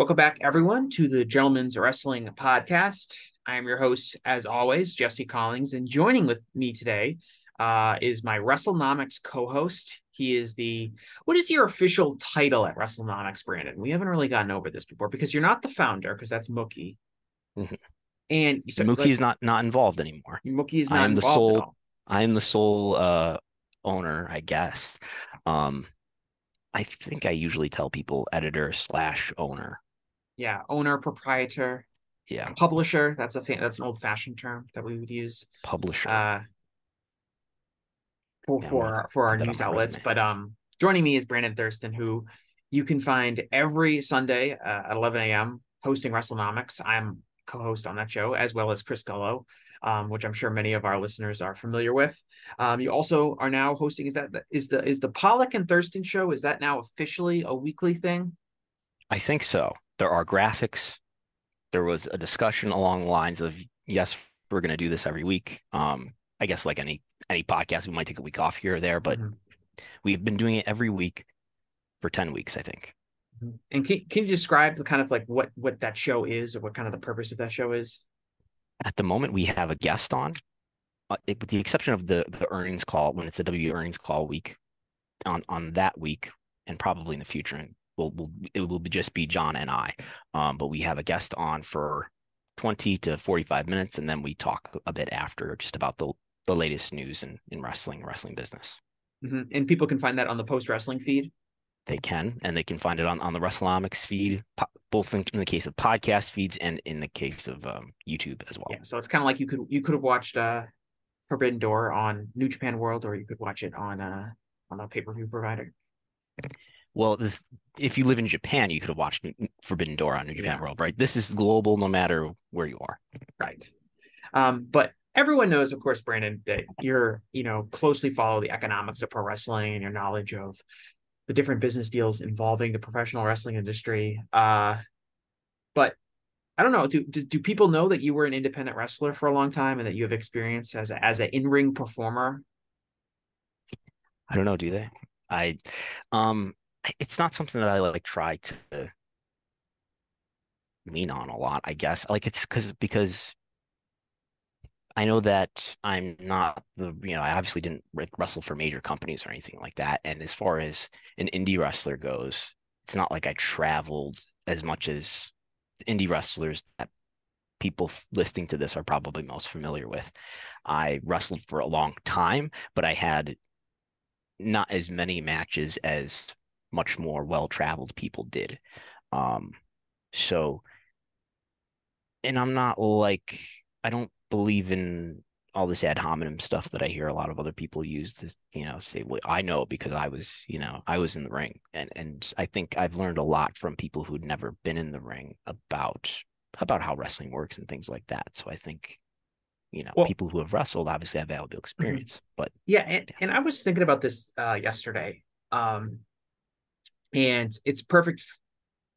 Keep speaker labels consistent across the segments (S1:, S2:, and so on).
S1: Welcome back, everyone, to the Gentlemen's Wrestling Podcast. I am your host, as always, Jesse Collings, and joining with me today uh, is my WrestleNomics co-host. He is the what is your official title at WrestleNomics, Brandon? We haven't really gotten over this before because you're not the founder, because that's Mookie.
S2: Mhm.
S1: And so,
S2: Mookie
S1: like,
S2: is not not involved anymore.
S1: Mookie is not
S2: I am the sole. I am the sole uh owner, I guess. Um I think I usually tell people editor slash owner.
S1: Yeah, owner, proprietor,
S2: Yeah,
S1: publisher. That's a that's an old-fashioned term that we would use.
S2: publisher.
S1: uh for
S2: Yeah,
S1: for our, for our
S2: put that on
S1: news outlets.
S2: resume.
S1: But um, joining me is Brandon Thurston, who you can find every Sunday uh, at 11 a.m. hosting WrestleNomics. I'm co-host on that show, as well as Chris Gullo, um, which I'm sure many of our listeners are familiar with. Um, you also are now hosting. Is that is the is the Pollock and Thurston show? Is that now officially a weekly thing?
S2: I think so. There are graphics. There was a discussion along the lines of yes, we're going to do this every week. Um, I guess like any any podcast, we might take a week off here or there, but
S1: Mhm.
S2: we've been doing it every week for ten weeks, I think.
S1: And can, can you describe the kind of like what what that show is, or what kind of the purpose of that show is?
S2: At the moment, we have a guest on, uh, it- with the exception of the the earnings call when it's a W earnings call week. On on that week, and probably in the future, and we'll, we'll it will be just be John and I. Um, but we have a guest on for twenty to forty five minutes, and then we talk a bit after just about the the latest news in in wrestling wrestling business.
S1: Mhm. And people can find that on the post wrestling feed.
S2: They can, and they can find it on on the WrestleNomics feed, po- both in, in the case of podcast feeds and in the case of um, YouTube as well.
S1: Yeah, so it's kind of like you could you could have watched uh Forbidden Door on New Japan World, or you could watch it on uh on a pay per view provider.
S2: Well, if you live in Japan, you could have watched Forbidden Door on New Japan
S1: Yeah.
S2: World, right? This is global, no matter where you are.
S1: Right. Um, but everyone knows, of course, Brandon, that you're you know closely follow the economics of pro wrestling and your knowledge of the different business deals involving the professional wrestling industry. Uh, but I don't know. Do, do do people know that you were an independent wrestler for a long time and that you have experience as a, as an in ring performer?
S2: I don't know, do they? I, um, I- it's not something that I like try to lean on a lot. I guess like it's because because I know that I'm not the you know I obviously didn't wrestle for major companies or anything like that. And as far as an indie wrestler goes, it's not like I traveled as much as indie wrestlers that people listening to this are probably most familiar with. I wrestled for a long time, but I had not as many matches as much more well-traveled people did. Um, so, and I'm not like I don't believe in all this ad hominem stuff that I hear a lot of other people use to, you know, say, well, I know because I was, you know, I was in the ring. And and I think I've learned a lot from people who'd never been in the ring about about how wrestling works and things like that. So I think, you know,
S1: Well-
S2: people who have wrestled obviously have valuable experience. But
S1: Yeah, and, and I was thinking about this uh yesterday. Um and it's perfect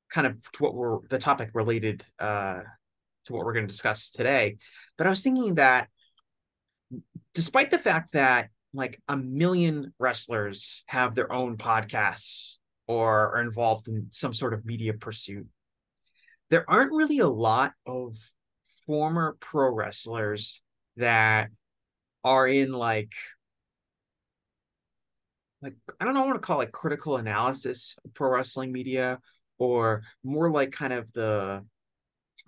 S1: kind of to what we're the topic related uh to what we're going to discuss today. But I was thinking that despite the fact that like a million wrestlers have their own podcasts or are involved in some sort of media pursuit, there aren't really a lot of former pro wrestlers that are in like like I don't know, I want to call it critical analysis pro wrestling media or more like kind of the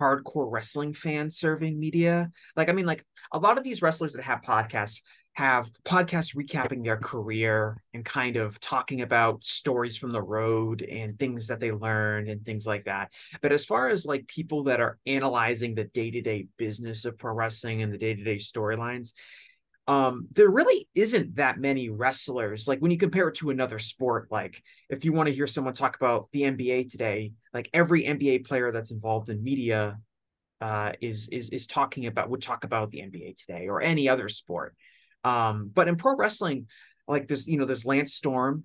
S1: hardcore wrestling fan serving media. Like I mean like a lot of these wrestlers that have podcasts have podcasts recapping their career and kind of talking about stories from the road and things that they learned and things like that. But as far as like people that are analyzing the day-to-day business of pro wrestling and the day-to-day storylines, um, there really isn't that many wrestlers. Like when you compare it to another sport, like if you want to hear someone talk about the NBA today, like every NBA player that's involved in media uh, is is is talking about would talk about the NBA today or any other sport. Um, but in pro wrestling, like there's you know there's Lance Storm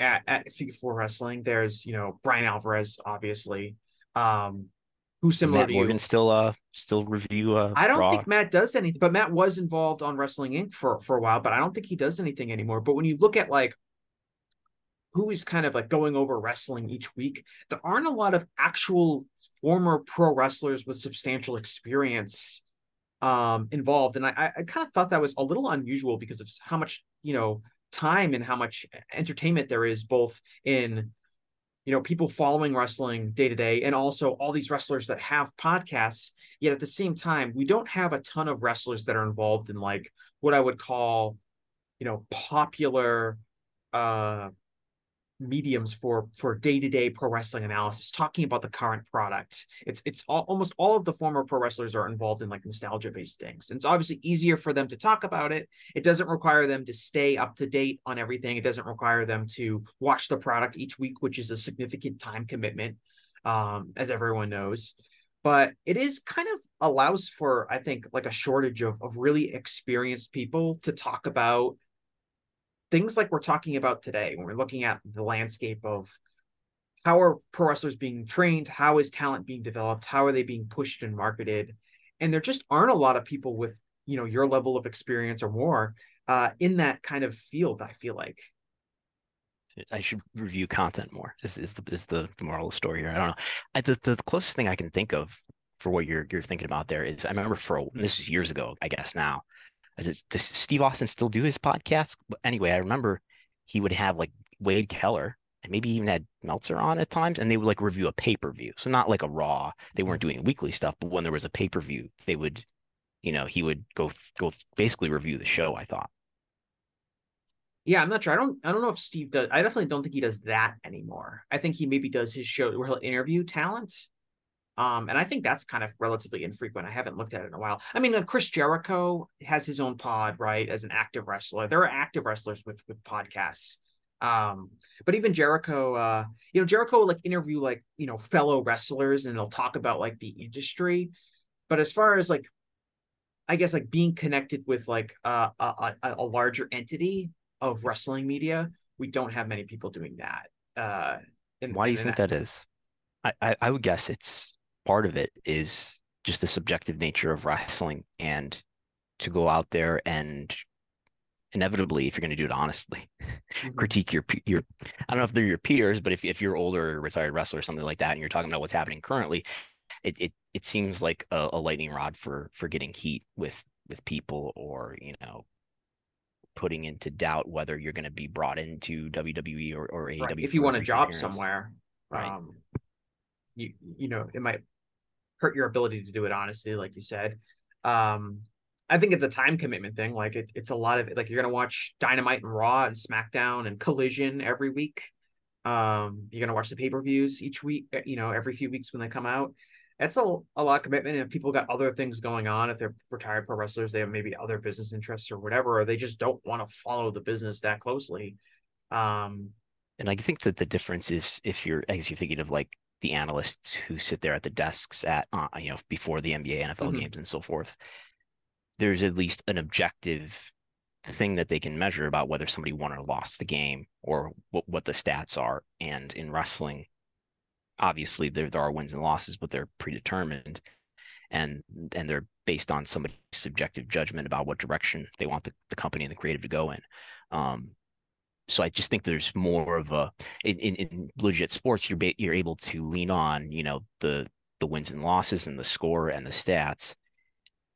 S1: at at Figure Four Wrestling. There's you know Bryan Alvarez, obviously. Um, who's similar
S2: Matt
S1: to
S2: Morgan
S1: you.
S2: still uh still review uh
S1: I don't
S2: Raw?
S1: think Matt does anything, but Matt was involved on Wrestling Inc. for for a while, but I don't think he does anything anymore. But when you look at like who is kind of like going over wrestling each week, there aren't a lot of actual former pro wrestlers with substantial experience um involved. And I I kind of thought that was a little unusual because of how much, you know, time and how much entertainment there is both in you know people following wrestling day to day and also all these wrestlers that have podcasts yet at the same time we don't have a ton of wrestlers that are involved in like what i would call you know popular uh mediums for for day-to-day pro wrestling analysis talking about the current product. It's it's all, almost all of the former pro wrestlers are involved in like nostalgia based things. And it's obviously easier for them to talk about it. It doesn't require them to stay up to date on everything. It doesn't require them to watch the product each week which is a significant time commitment um as everyone knows. But it is kind of allows for i think like a shortage of of really experienced people to talk about things like we're talking about today when we're looking at the landscape of how are pro wrestlers being trained how is talent being developed how are they being pushed and marketed and there just aren't a lot of people with you know your level of experience or more uh, in that kind of field i feel like
S2: I should review content more. Is is the is the moral of the story here? I don't know. I, the the closest thing I can think of for what you're you're thinking about there is I remember for this was years ago, I guess now. Does Steve Austin still do his podcast? But anyway, I remember he would have like Wade Keller and maybe even had Meltzer on at times, and they would like review a pay per view. So not like a Raw. They weren't doing weekly stuff, but when there was a pay per view, they would, you know, he would go go basically review the show. I thought.
S1: yeah i'm not sure i don't i don't know if steve does i definitely don't think he does that anymore i think he maybe does his show where he'll interview talent um and i think that's kind of relatively infrequent. I haven't looked at it in a while. I mean uh, chris jericho has his own pod right as an active wrestler. There are active wrestlers with with podcasts. Um but even jericho uh you know jericho will like interview like you know fellow wrestlers and they'll talk about like the industry. But as far as like i guess like being connected with like uh, a, a, a larger entity of wrestling media we don't have many people doing that uh and
S2: Why do you
S1: and
S2: think that is? I, I I would guess it's part of it is just the subjective nature of wrestling and to go out there and inevitably, if you're going to do it honestly,
S1: Mhm.
S2: critique your your I don't know if they're your peers, but if if you're older retired wrestler or something like that, and you're talking about what's happening currently, it it it seems like a, a lightning rod for for getting heat with with people or you know putting into doubt whether you're going to be brought into WWE or, or AEW
S1: if you want a job somewhere
S2: Right.
S1: um you you know it might hurt your ability to do it honestly like you said. Um i think it's a time commitment thing like it, it's a lot of like you're gonna watch dynamite and raw and smackdown and collision every week. Um you're gonna watch the pay-per-views each week eh, you know every few weeks when they come out. That's a, a lot of commitment and if people got other things going on if they're retired pro wrestlers they have maybe other business interests or whatever or they just don't want to follow the business that closely. Um
S2: And I think that the difference is if you're, as you're thinking of like the analysts who sit there at the desks at, uh, you know, before the NBA, NFL
S1: Mhm.
S2: games and so forth, there's at least an objective thing that they can measure about whether somebody won or lost the game or what, what the stats are. And in wrestling, obviously there, there are wins and losses, but they're predetermined and and they're based on somebody's subjective judgment about what direction they want the, the company and the creative to go in. Um, so I just think there's more of a in, in, in legit sports you're you're able to lean on you know the the wins and losses and the score and the stats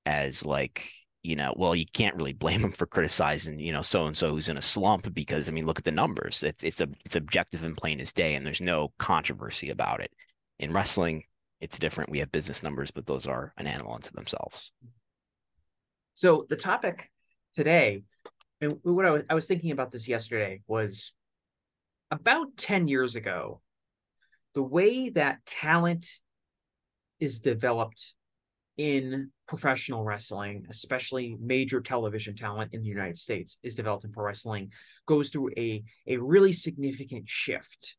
S2: as like you know well you can't really blame them for criticizing you know so and so who's in a slump because I mean look at the numbers. It's it's a it's objective and plain as day and there's no controversy about it. In wrestling it's different. We have business numbers but those are an animal unto themselves.
S1: So the topic today, and what I was, I was thinking about this yesterday was about 10 years ago, the way that talent is developed in professional wrestling, especially major television talent in the United States, is developed in pro wrestling, goes through a a really significant shift,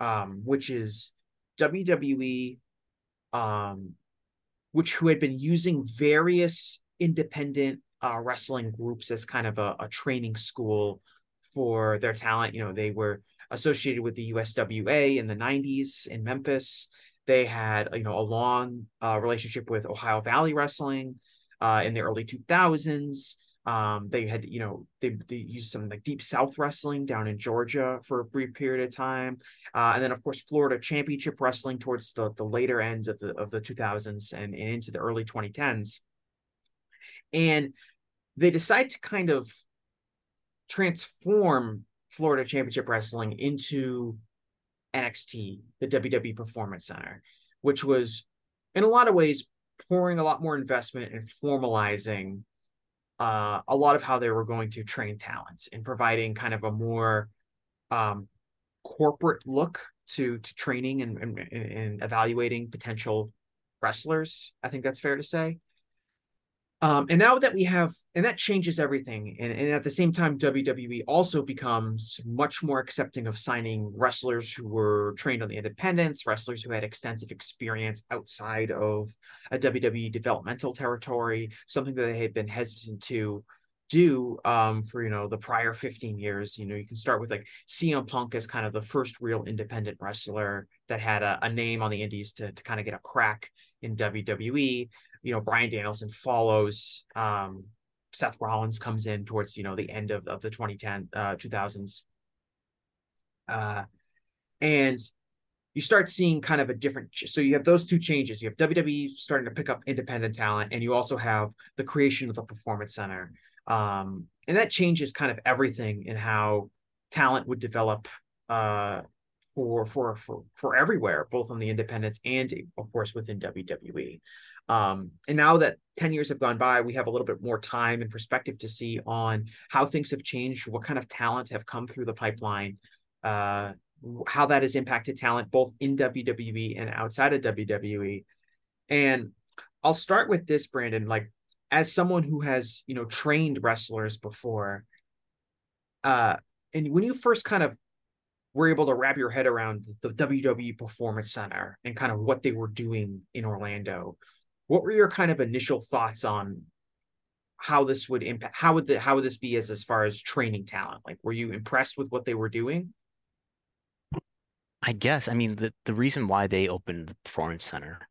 S1: um, which is WWE, um, which who had been using various independent uh, wrestling groups as kind of a, a training school for their talent. You know, they were associated with the USWA in the 90s in Memphis. They had, you know, a long uh, relationship with Ohio Valley Wrestling uh, in the early 2000s. Um, they had, you know, they, they used some like deep South wrestling down in Georgia for a brief period of time, uh, and then of course Florida Championship Wrestling towards the the later ends of the of the 2000s and, and into the early 2010s, and they decide to kind of transform Florida Championship Wrestling into NXT, the WWE Performance Center, which was in a lot of ways pouring a lot more investment and formalizing uh, a lot of how they were going to train talents and providing kind of a more um, corporate look to to training and, and, and evaluating potential wrestlers. I think that's fair to say. Um, and now that we have, and that changes everything. And, and, at the same time, WWE also becomes much more accepting of signing wrestlers who were trained on the independents, wrestlers who had extensive experience outside of a WWE developmental territory, something that they had been hesitant to do um, for, you know, the prior 15 years. You know, you can start with like CM Punk as kind of the first real independent wrestler that had a, a name on the indies to, to kind of get a crack in WWE you know, Bryan Danielson follows. Um, Seth Rollins comes in towards, you know, the end of, of the 2010, uh, 2000s. Uh, and you start seeing kind of a different so you have those two changes you have wwe starting to pick up independent talent and you also have the creation of the performance center um, and that changes kind of everything in how talent would develop uh, for for for for everywhere both on the independents and of course within wwe um, and now that 10 years have gone by, we have a little bit more time and perspective to see on how things have changed, what kind of talent have come through the pipeline, uh, how that has impacted talent both in WWE and outside of WWE. And I'll start with this, Brandon. Like, as someone who has, you know, trained wrestlers before, uh, and when you first kind of were able to wrap your head around the WWE Performance Center and kind of what they were doing in Orlando, what were your kind of initial thoughts on how this would impact how would the how would this be as as far as training talent? Like were you impressed with what they were doing?
S2: I guess i mean the, the reason why they opened the performance center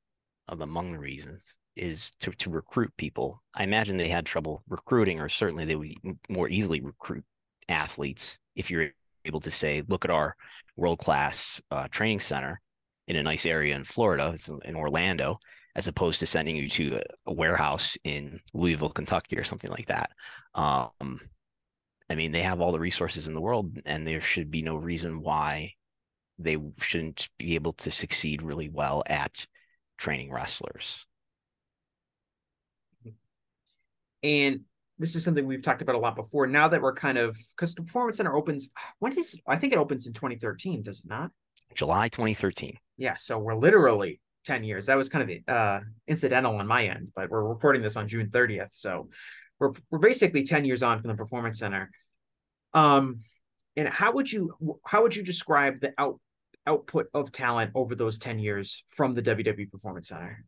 S2: of among the reasons is to, to recruit people. I imagine they had trouble recruiting or certainly they would more easily recruit athletes if you're able to say look at our world class uh, training center in a nice area in florida it's in orlando as opposed to sending you to a, warehouse in Louisville, Kentucky, or something like that. Um, I mean, they have all the resources in the world, and there should be no reason why they shouldn't be able to succeed really well at training wrestlers.
S1: And this is something we've talked about a lot before. Now that we're kind of because the Performance Center opens, when is I think it opens in 2013, does it not?
S2: July 2013.
S1: Yeah, so we're literally 10 years. That was kind of uh, incidental on my end, but we're recording this on June 30th. So we're, we're basically 10 years on from the Performance Center. Um, and how would you how would you describe the out output of talent over those 10 years from the WWE Performance Center?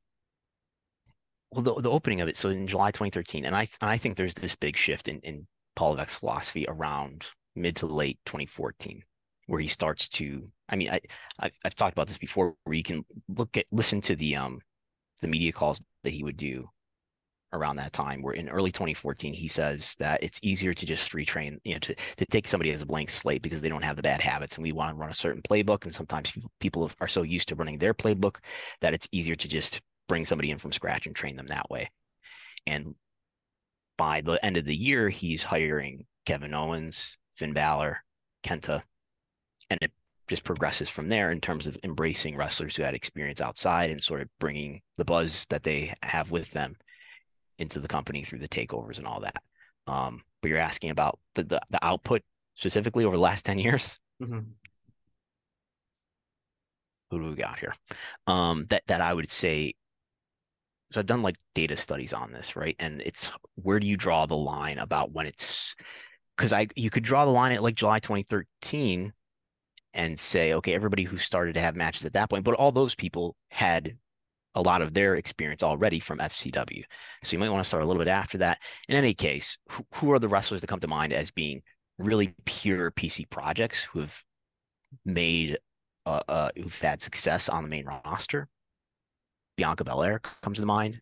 S2: Well, the, the opening of it, so in July 2013, and I and I think there's this big shift in, in Paul Levesque's philosophy around mid to late 2014 where he starts to i mean i I've, I've, talked about this before where you can look at listen to the um the media calls that he would do around that time where in early 2014 he says that it's easier to just retrain you know to, to take somebody as a blank slate because they don't have the bad habits and we want to run a certain playbook and sometimes people, people are so used to running their playbook that it's easier to just bring somebody in from scratch and train them that way. And by the end of the year he's hiring kevin owens finn Balor, kenta and it just progresses from there in terms of embracing wrestlers who had experience outside and sort of bringing the buzz that they have with them into the company through the takeovers and all that. Um, but you're asking about the, the, the output specifically over the last 10 years. Mm-hmm. Who do we got here? Um, that, that I would say so I've done like data studies on this, right? And it's where do you draw the line about when it's because I you could draw the line at like July 2013 and say, okay, everybody who started to have matches at that point, but all those people had a lot of their experience already from FCW. So you might want to start a little bit after that. In any case, who, who are the wrestlers that come to mind as being really pure PC projects who have made uh, uh who've had success on the main roster? Bianca Belair comes to mind.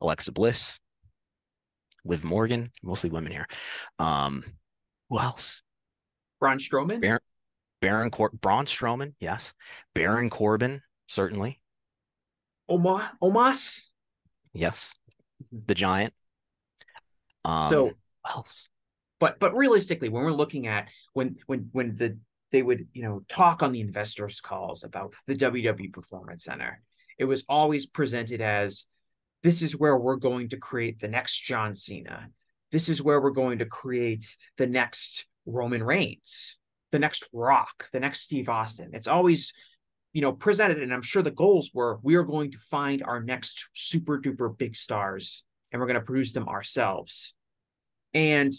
S2: Alexa Bliss, Liv Morgan, mostly women here. Um, who else?
S1: Braun Strowman.
S2: Baron, Baron Cor- Braun Strowman, yes. Baron Corbin, certainly.
S1: Omos. Omos.
S2: Yes. The Giant. Um,
S1: so
S2: else?
S1: But but realistically, when we're looking at when when when the they would you know talk on the investors calls about the WWE Performance Center, it was always presented as this is where we're going to create the next John Cena. This is where we're going to create the next Roman Reigns, the next Rock, the next Steve Austin. It's always, you know, presented, and I'm sure the goals were we are going to find our next super duper big stars and we're going to produce them ourselves. And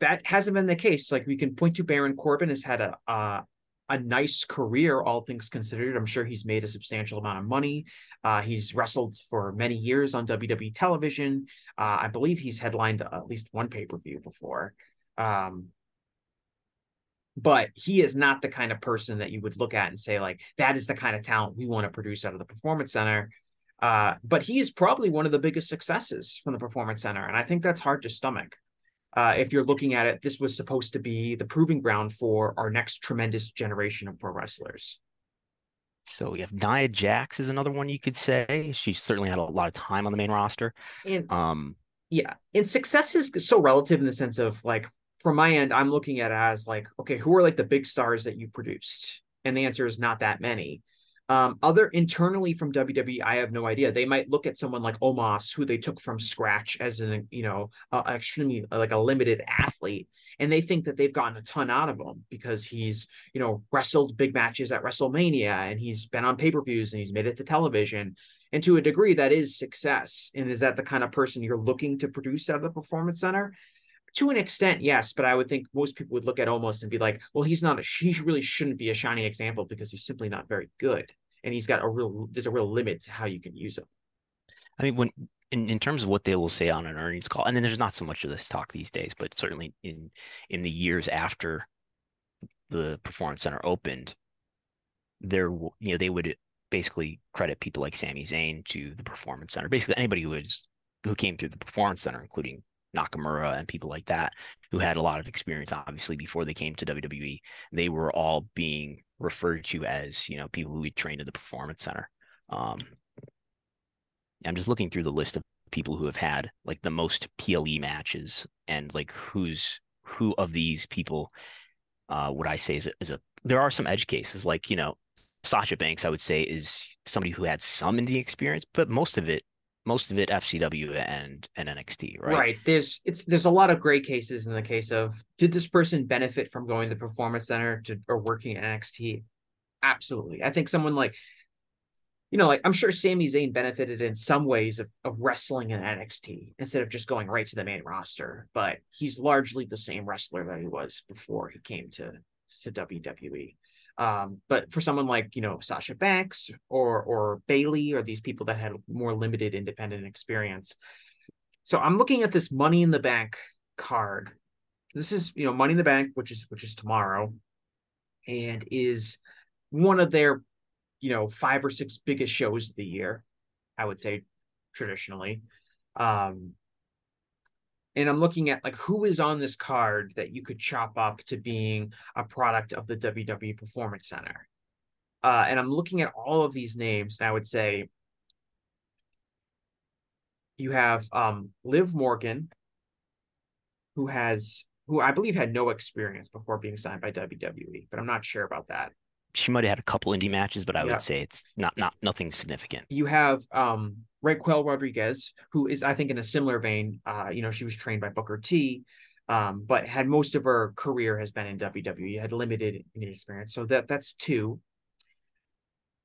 S1: that hasn't been the case. Like we can point to Baron Corbin has had a, a nice career, all things considered. I'm sure he's made a substantial amount of money. Uh, he's wrestled for many years on WWE television. Uh, I believe he's headlined at least one pay per view before. Um, but he is not the kind of person that you would look at and say like that is the kind of talent we want to produce out of the performance center uh, but he is probably one of the biggest successes from the performance center and i think that's hard to stomach uh, if you're looking at it this was supposed to be the proving ground for our next tremendous generation of pro wrestlers
S2: so we have Nia Jax is another one you could say. She certainly had a lot of time on the main roster.
S1: And um yeah, and success is so relative in the sense of like from my end, I'm looking at it as like, okay, who are like the big stars that you produced? And the answer is not that many. Um, other internally from WWE, I have no idea. They might look at someone like Omos, who they took from scratch as an, you know, extremely like a limited athlete, and they think that they've gotten a ton out of him because he's, you know, wrestled big matches at WrestleMania and he's been on pay per views and he's made it to television. And to a degree, that is success. And is that the kind of person you're looking to produce out of the Performance Center? To an extent, yes, but I would think most people would look at Omos and be like, well, he's not a he really shouldn't be a shining example because he's simply not very good. And he's got a real there's a real limit to how you can use him.
S2: I mean, when in, in terms of what they will say on an earnings call, and then there's not so much of this talk these days, but certainly in in the years after the performance center opened, there you know they would basically credit people like Sami Zayn to the performance center. Basically, anybody who was who came through the performance center, including Nakamura and people like that who had a lot of experience obviously before they came to WWE they were all being referred to as you know people who we trained in the performance center. Um, I'm just looking through the list of people who have had like the most PLE matches and like who's who of these people uh would I say is a, is a there are some edge cases like you know Sasha Banks I would say is somebody who had some indie experience but most of it most of it FCW and and NXT, right?
S1: Right. There's it's there's a lot of great cases in the case of did this person benefit from going to the performance center to or working at NXT? Absolutely. I think someone like you know, like I'm sure Sami Zayn benefited in some ways of, of wrestling in NXT instead of just going right to the main roster, but he's largely the same wrestler that he was before he came to to WWE. Um, but for someone like you know Sasha Banks or or Bayley or these people that had more limited independent experience. So I'm looking at this Money in the Bank card. This is you know Money in the Bank, which is which is tomorrow, and is one of their you know five or six biggest shows of the year. I would say traditionally. Um, and I'm looking at like who is on this card that you could chop up to being a product of the WWE Performance Center. Uh, and I'm looking at all of these names, and I would say you have um, Liv Morgan, who has who I believe had no experience before being signed by WWE, but I'm not sure about that
S2: she might have had a couple indie matches, but I yeah. would say it's not not nothing significant.
S1: You have um Raquel Rodriguez, who is I think in a similar vein. Uh, you know, she was trained by Booker T, um, but had most of her career has been in WWE, had limited experience. So that that's two.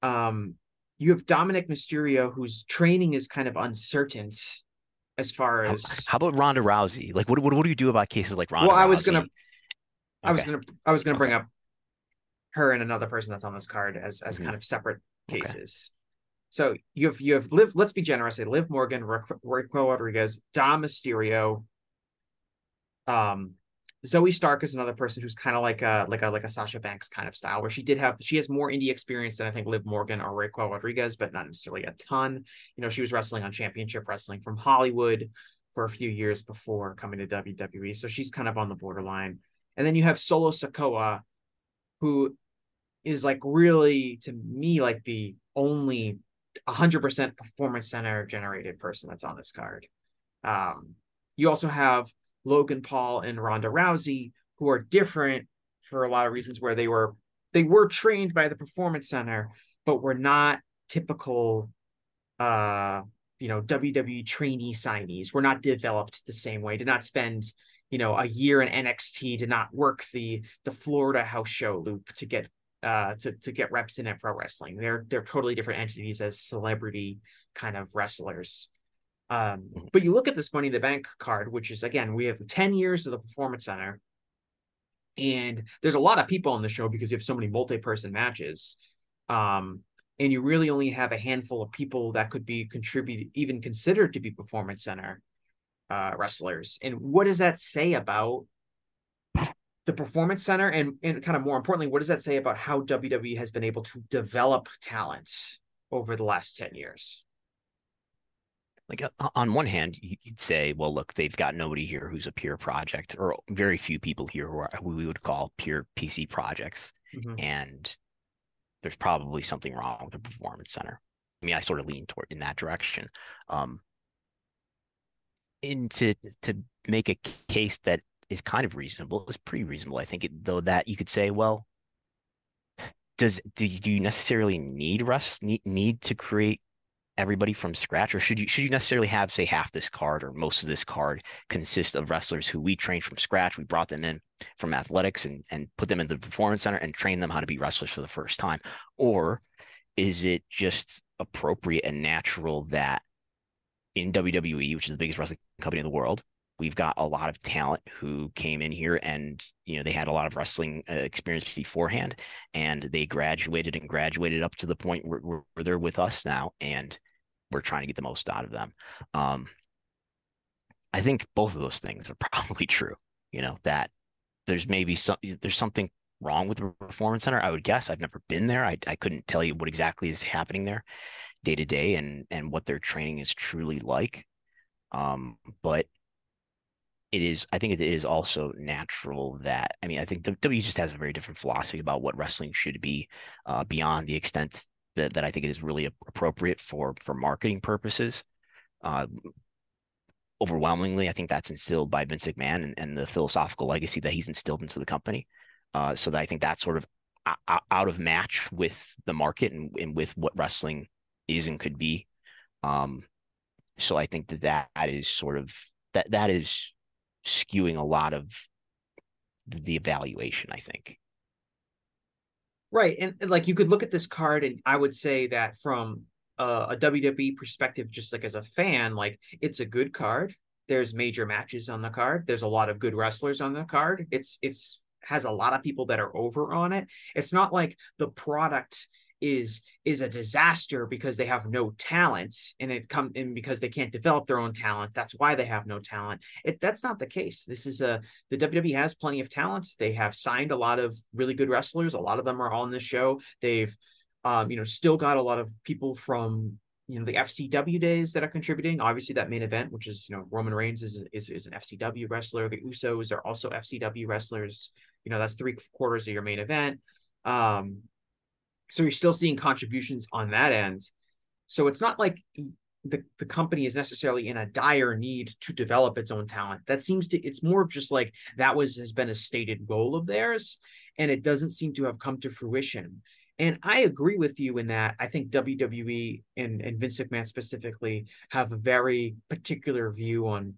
S1: Um, you have Dominic Mysterio, whose training is kind of uncertain as far as.
S2: how about Ronda Rousey? Like, what, what what do you do about cases like Ronda?
S1: well, I was
S2: Rousey?
S1: gonna, I was gonna, I was gonna bring up her and another person that's on this card as as
S2: Mhm.
S1: kind of separate
S2: Okay.
S1: cases. So you have you have Liv. Let's be generous. Say Liv Morgan, Raquel Rodriguez, Dom Mysterio. Um, Zoey Stark is another person who's kind of like a like a like a Sasha Banks kind of style, where she did have she has more indie experience than I think Liv Morgan or Raquel Rodriguez, but not necessarily a ton. You know, she was wrestling on Championship Wrestling from Hollywood for a few years before coming to WWE, so she's kind of on the borderline. And then you have Solo Sikoa, who is like really to me like the only 100% performance center generated person that's on this card. Um, you also have Logan Paul and Ronda Rousey, who are different for a lot of reasons where they were they were trained by the performance center, but were not typical uh you know WWE trainee signees. Were not developed the same way, did not spend you know a year in NXT, did not work the the Florida house show loop to get uh to to get reps in at pro wrestling. They're they're totally different entities as celebrity kind of wrestlers. Um, but you look at this Money in the Bank card, which is again, we have 10 years of the Performance Center, and there's a lot of people on the show because you have so many multi-person matches. Um, and you really only have a handful of people that could be contributed, even considered to be Performance Center uh, wrestlers. And what does that say about the Performance Center? And, and kind of more importantly, what does that say about how WWE has been able to develop talent over the last 10 years?
S2: like uh, on one hand you- you'd say well look they've got nobody here who's a pure project or very few people here who are who we would call pure pc projects
S1: Mhm.
S2: and there's probably something wrong with the performance center i mean i sort of lean toward in that direction um and to to make a case that is kind of reasonable is pretty reasonable i think it, though that you could say well does do you, do you necessarily need rest need, need to create everybody from scratch, or should you should you necessarily have say half this card or most of this card consist of wrestlers who we trained from scratch? We brought them in from athletics and and put them in the performance center and train them how to be wrestlers for the first time, or is it just appropriate and natural that in WWE, which is the biggest wrestling company in the world, we've got a lot of talent who came in here and you know they had a lot of wrestling uh, experience beforehand and they graduated and graduated up to the point where, where, they're with us now and we're trying to get the most out of them. Um i think both of those things are probably true you know that there's maybe some there's something wrong with the performance center i would guess. I've never been there. I, I couldn't tell you what exactly is happening there day to day and and what their training is truly like. Um but it is i think it is also natural that i mean i think w just has a very different philosophy about what wrestling should be uh, beyond the extent that, that i think it is really appropriate for for marketing purposes. Uh, overwhelmingly i think that's instilled by vince mcmahon and, and the philosophical legacy that he's instilled into the company. Uh, so that i think that's sort of out of match with the market and, and with what wrestling is and could be. Um, so i think that that is sort of that that is skewing a lot of the evaluation, I think.
S1: Right. And, and, like you could look at this card and I would say that from a, a WWE perspective, just like as a fan, like it's a good card. There's major matches on the card. There's a lot of good wrestlers on the card. It's it's has a lot of people that are over on it. It's not like the product is is a disaster because they have no talent and it come in because they can't develop their own talent that's why they have no talent. It that's not the case. This is a the WWE has plenty of talent. They have signed a lot of really good wrestlers. A lot of them are on this show. They've um you know still got a lot of people from you know the FCW days that are contributing. Obviously that main event which is you know Roman Reigns is is, is an FCW wrestler. The Usos are also FCW wrestlers. You know that's three quarters of your main event. Um so you're still seeing contributions on that end. So it's not like the, the company is necessarily in a dire need to develop its own talent. That seems to it's more just like that was has been a stated goal of theirs, and it doesn't seem to have come to fruition. And I agree with you in that I think WWE and, and Vince McMahon specifically have a very particular view on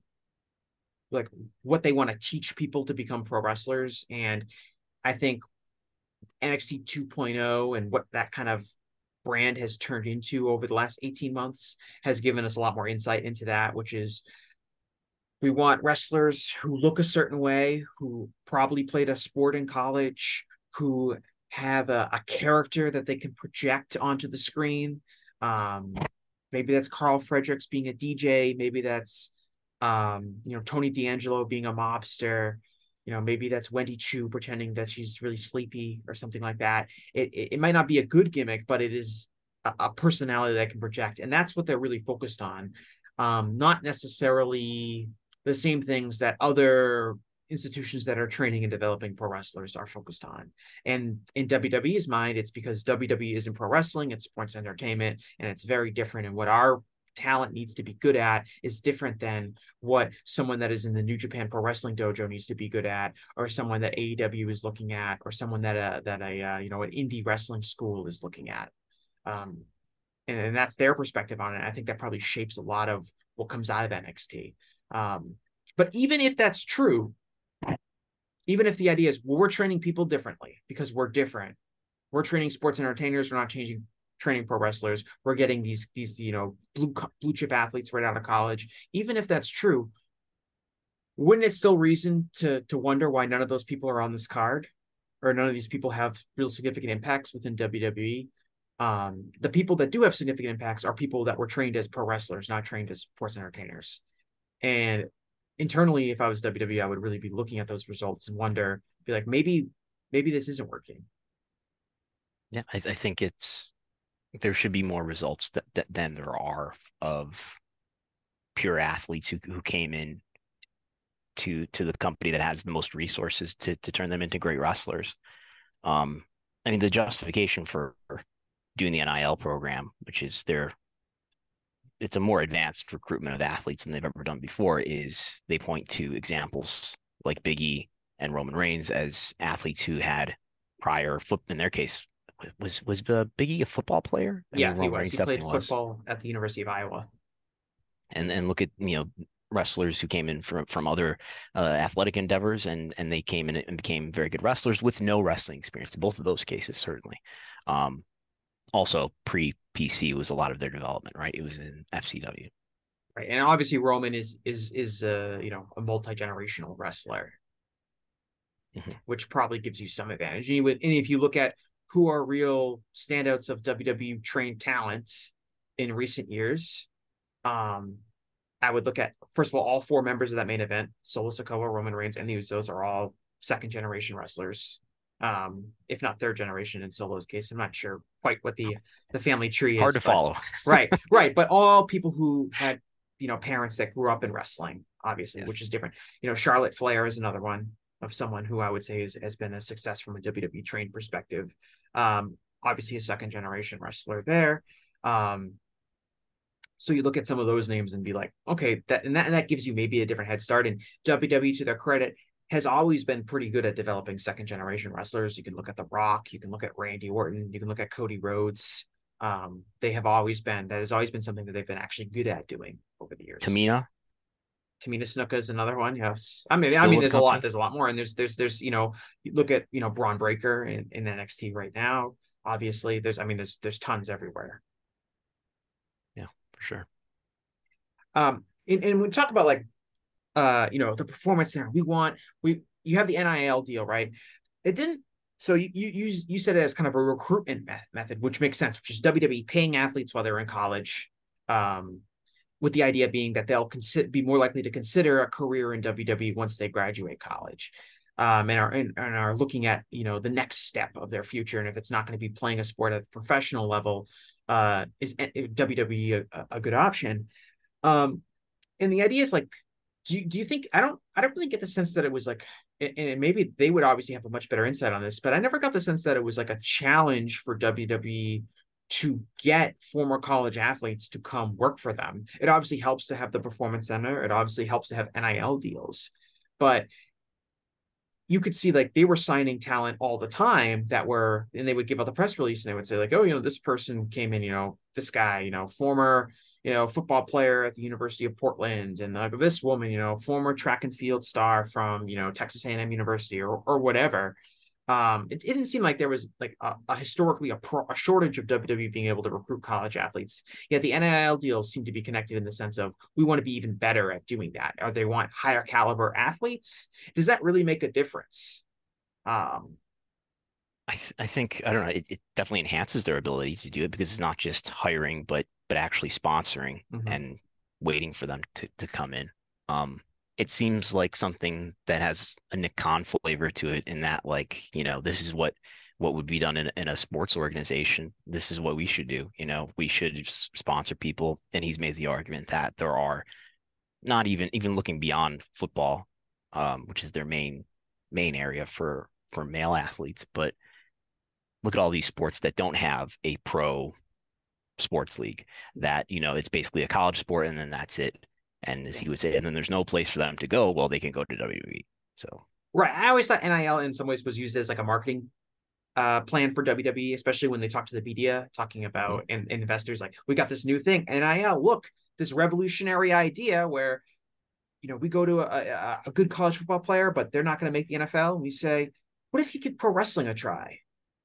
S1: like what they want to teach people to become pro wrestlers. And I think NXT 2.0 and what that kind of brand has turned into over the last 18 months has given us a lot more insight into that, which is we want wrestlers who look a certain way, who probably played a sport in college, who have a, a character that they can project onto the screen. Um, maybe that's Carl Fredericks being a DJ. Maybe that's um, you know Tony D'Angelo being a mobster. You know, maybe that's Wendy Choo pretending that she's really sleepy or something like that. It it, it might not be a good gimmick, but it is a, a personality that can project, and that's what they're really focused on. Um, not necessarily the same things that other institutions that are training and developing pro wrestlers are focused on. And in WWE's mind, it's because WWE isn't pro wrestling, it's sports entertainment, and it's very different. And what our talent needs to be good at is different than what someone that is in the New Japan Pro Wrestling Dojo needs to be good at, or someone that AEW is looking at, or someone that uh, that a uh, you know an indie wrestling school is looking at. Um, and, and that's their perspective on it. I think that probably shapes a lot of what comes out of NXT. Um, but even if that's true, even if the idea is well, we're training people differently because we're different, we're training sports entertainers, we're not changing training pro wrestlers, we're getting these these you know blue blue chip athletes right out of college. Even if that's true, wouldn't it still reason to to wonder why none of those people are on this card, or none of these people have real significant impacts within WWE? Um, the people that do have significant impacts are people that were trained as pro wrestlers, not trained as sports entertainers. And internally, if I was WWE, I would really be looking at those results and wonder, be like, maybe, maybe this isn't working.
S2: Yeah, I, I think it's there should be more results that, that than there are of pure athletes who who came in to to the company that has the most resources to to turn them into great wrestlers. Um, I mean, the justification for doing the NIL program, which is their it's a more advanced recruitment of athletes than they've ever done before is they point to examples like Biggie and Roman Reigns as athletes who had prior foot in their case was was uh, Biggie a football player?
S1: I yeah, mean, he was. He played football at the University of Iowa.
S2: And and look at you know wrestlers who came in from from other uh, athletic endeavors and and they came in and became very good wrestlers with no wrestling experience. Both of those cases certainly. Um, also pre PC was a lot of their development, right? It was in FCW.
S1: Right. And obviously Roman is is is uh, you know, a multi-generational wrestler. Mm-hmm. Which probably gives you some advantage. And, and if you look at who are real standouts of WWE trained talents in recent years, um, I would look at first of all, all four members of that main event, Solo Sikoa, Roman Reigns, and the Usos are all second generation wrestlers um, if not third generation in Solo's case. I'm not sure quite what the the family tree is.
S2: Hard to follow.
S1: right, right. But all people who had you know parents that grew up in wrestling, obviously, yes. which is different. You know, Charlotte Flair is another one of someone who I would say is, has been a success from a WWE trained perspective. Um, obviously, a second generation wrestler there. Um, so you look at some of those names and be like, okay, that and that and that gives you maybe a different head start. And WWE, to their credit, has always been pretty good at developing second generation wrestlers. You can look at The Rock, you can look at Randy Orton, you can look at Cody Rhodes. Um, they have always been that has always been something that they've been actually good at doing over the years.
S2: Tamina.
S1: Tamina Snuka is another one. Yes, I mean, Still I mean, there's a lot. There's a lot more, and there's there's there's you know, you look at you know Bron Breakker in, in NXT right now. Obviously, there's I mean, there's there's tons everywhere.
S2: Yeah, for sure.
S1: Um, and, and we talk about like uh, you know, the performance center. We want we you have the NIL deal, right? It didn't. So you you you said it as kind of a recruitment method, which makes sense, which is WWE paying athletes while they're in college, um, with the idea being that they'll be more likely to consider a career in WWE once they graduate college. Um, and are and, and are looking at you know the next step of their future, and if it's not going to be playing a sport at the professional level, uh, is WWE a, a good option? Um, and the idea is like do you, do you think I don't I don't really get the sense that it was like and maybe they would obviously have a much better insight on this, but I never got the sense that it was like a challenge for WWE to get former college athletes to come work for them. It obviously helps to have the performance center. It obviously helps to have NIL deals, but you could see like they were signing talent all the time that were, and they would give out the press release and they would say like, oh, you know, this person came in, you know, this guy, you know, former you know, football player at the University of Portland, and like this woman, you know, former track and field star from you know Texas A&M University or or whatever. Um, it, it, didn't seem like there was like a, a historically a, pro, a, shortage of WWE being able to recruit college athletes. Yet the NIL deals seem to be connected in the sense of we want to be even better at doing that, or they want higher caliber athletes. Does that really make a difference? Um,
S2: I th- I think I don't know. It, it, definitely enhances their ability to do it because it's not just hiring, but but actually sponsoring mm-hmm. and waiting for them to to come in. Um, it seems like something that has a Nick Khan flavor to it in that like, you know, this is what what would be done in, in a sports organization. This is what we should do. You know, we should sponsor people. And he's made the argument that there are not even even looking beyond football, um, which is their main main area for for male athletes, but look at all these sports that don't have a pro sports league that you know it's basically a college sport and then that's it and as he would say, and then there's no place for them to go. Well, they can go to WWE. So
S1: right. I always thought NIL in some ways was used as like a marketing uh, plan for WWE, especially when they talk to the media, talking about mm-hmm. and, and investors like, we got this new thing, NIL. Look, this revolutionary idea where you know we go to a, a, a good college football player, but they're not going to make the NFL. We say, what if you give pro wrestling a try?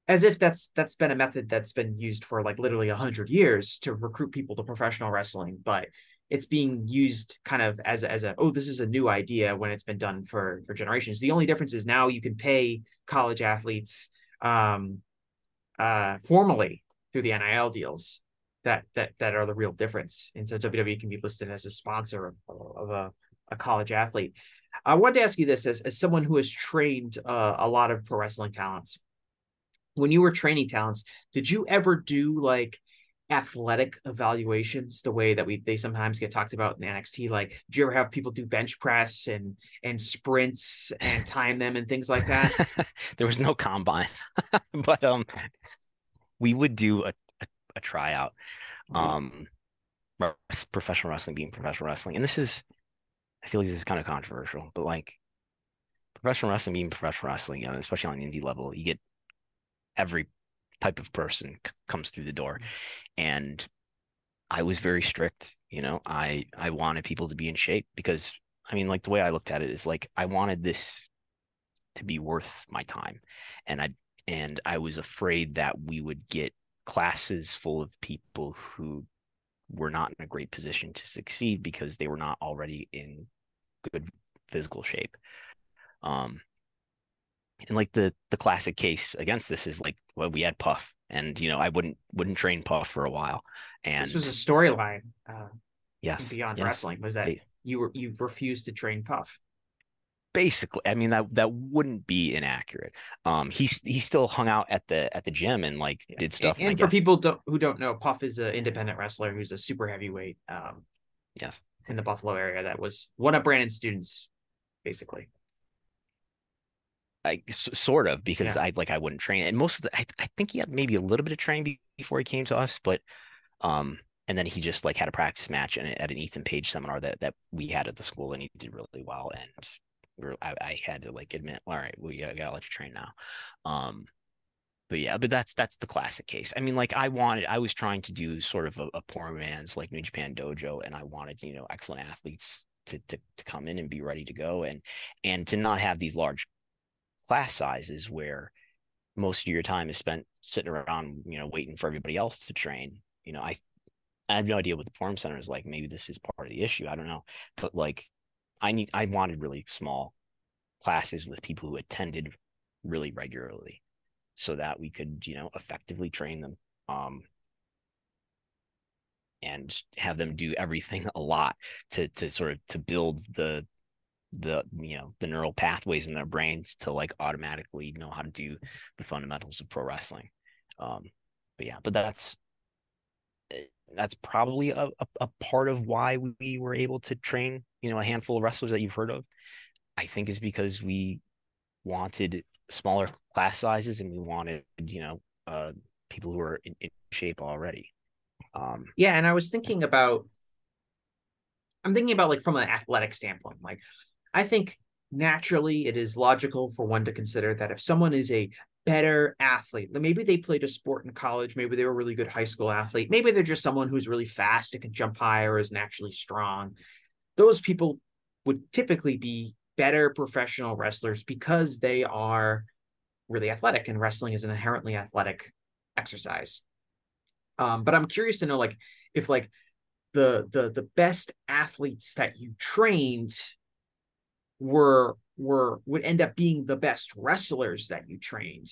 S1: As if that's that's been a method that's been used for like literally a hundred years to recruit people to professional wrestling, but it's being used kind of as as a oh this is a new idea when it's been done for for generations. The only difference is now you can pay college athletes um, uh, formally through the NIL deals that that that are the real difference. And so WWE can be listed as a sponsor of, of a, a college athlete. I wanted to ask you this as, as someone who has trained uh, a lot of pro wrestling talents. When you were training talents, did you ever do like athletic evaluations the way that we they sometimes get talked about in NXT like do you ever have people do bench press and and sprints and time them and things like that?
S2: There was no combine but um we would do a, a, a tryout um professional wrestling being professional wrestling and this is I feel like this is kind of controversial but like professional wrestling being professional wrestling you know, especially on the indie level you get every type of person c- comes through the door. And i was very strict you know i i wanted people to be in shape because i mean like the way i looked at it is like i wanted this to be worth my time. And i and i was afraid that we would get classes full of people who were not in a great position to succeed because they were not already in good physical shape. Um and like the the classic case against this is like well we had puff and you know i wouldn't wouldn't train puff for a while. And
S1: this was a storyline uh
S2: yes
S1: beyond
S2: yes.
S1: wrestling was that they, you were you refused to train puff.
S2: Basically i mean that that wouldn't be inaccurate. Um he's he still hung out at the at the gym and like yeah. did stuff
S1: and, and for guess... people don't, who don't know puff is an independent wrestler who's a super heavyweight um
S2: yes.
S1: in the buffalo area that was one of brandon's students basically
S2: I sort of because yeah. I like I wouldn't train and most of the I, I think he had maybe a little bit of training before he came to us, but um and then he just like had a practice match and at an Ethan Page seminar that that we had at the school and he did really well and we were, I, I had to like admit all right we gotta, gotta let you train now um but yeah but that's that's the classic case I mean like I wanted I was trying to do sort of a, a poor man's like New Japan dojo and I wanted you know excellent athletes to, to to come in and be ready to go and and to not have these large class sizes where most of your time is spent sitting around, you know, waiting for everybody else to train. You know, I I have no idea what the form center is like. Maybe this is part of the issue. I don't know. But like I need I wanted really small classes with people who attended really regularly so that we could, you know, effectively train them. Um and have them do everything a lot to to sort of to build the the you know the neural pathways in their brains to like automatically know how to do the fundamentals of pro wrestling. Um but yeah but that's eh, that's probably a, a, a, part of why we were able to train you know a handful of wrestlers that you've heard of. I think is because we wanted smaller class sizes and we wanted you know uh people who are in, in shape already.
S1: Um yeah and i was thinking about i'm thinking about like from an athletic standpoint like I think naturally it is logical for one to consider that if someone is a better athlete, maybe they played a sport in college, maybe they were a really good high school athlete, maybe they're just someone who's really fast and can jump higher, or is naturally strong. Those people would typically be better professional wrestlers because they are really athletic, and wrestling is an inherently athletic exercise. Um, but I'm curious to know, like, if like the the the best athletes that you trained were were would end up being the best wrestlers that you trained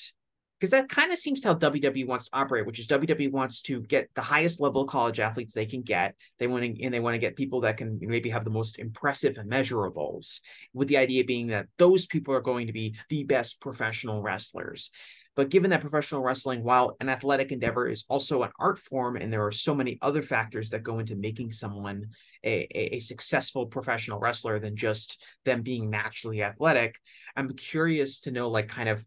S1: because that kind of seems to how WWE wants to operate, which is WWE wants to get the highest level college athletes they can get. They want to, and they want to get people that can maybe have the most impressive measurables, with the idea being that those people are going to be the best professional wrestlers. But given that professional wrestling, while an athletic endeavor, is also an art form, and there are so many other factors that go into making someone a, a, successful professional wrestler than just them being naturally athletic, I'm curious to know, like, kind of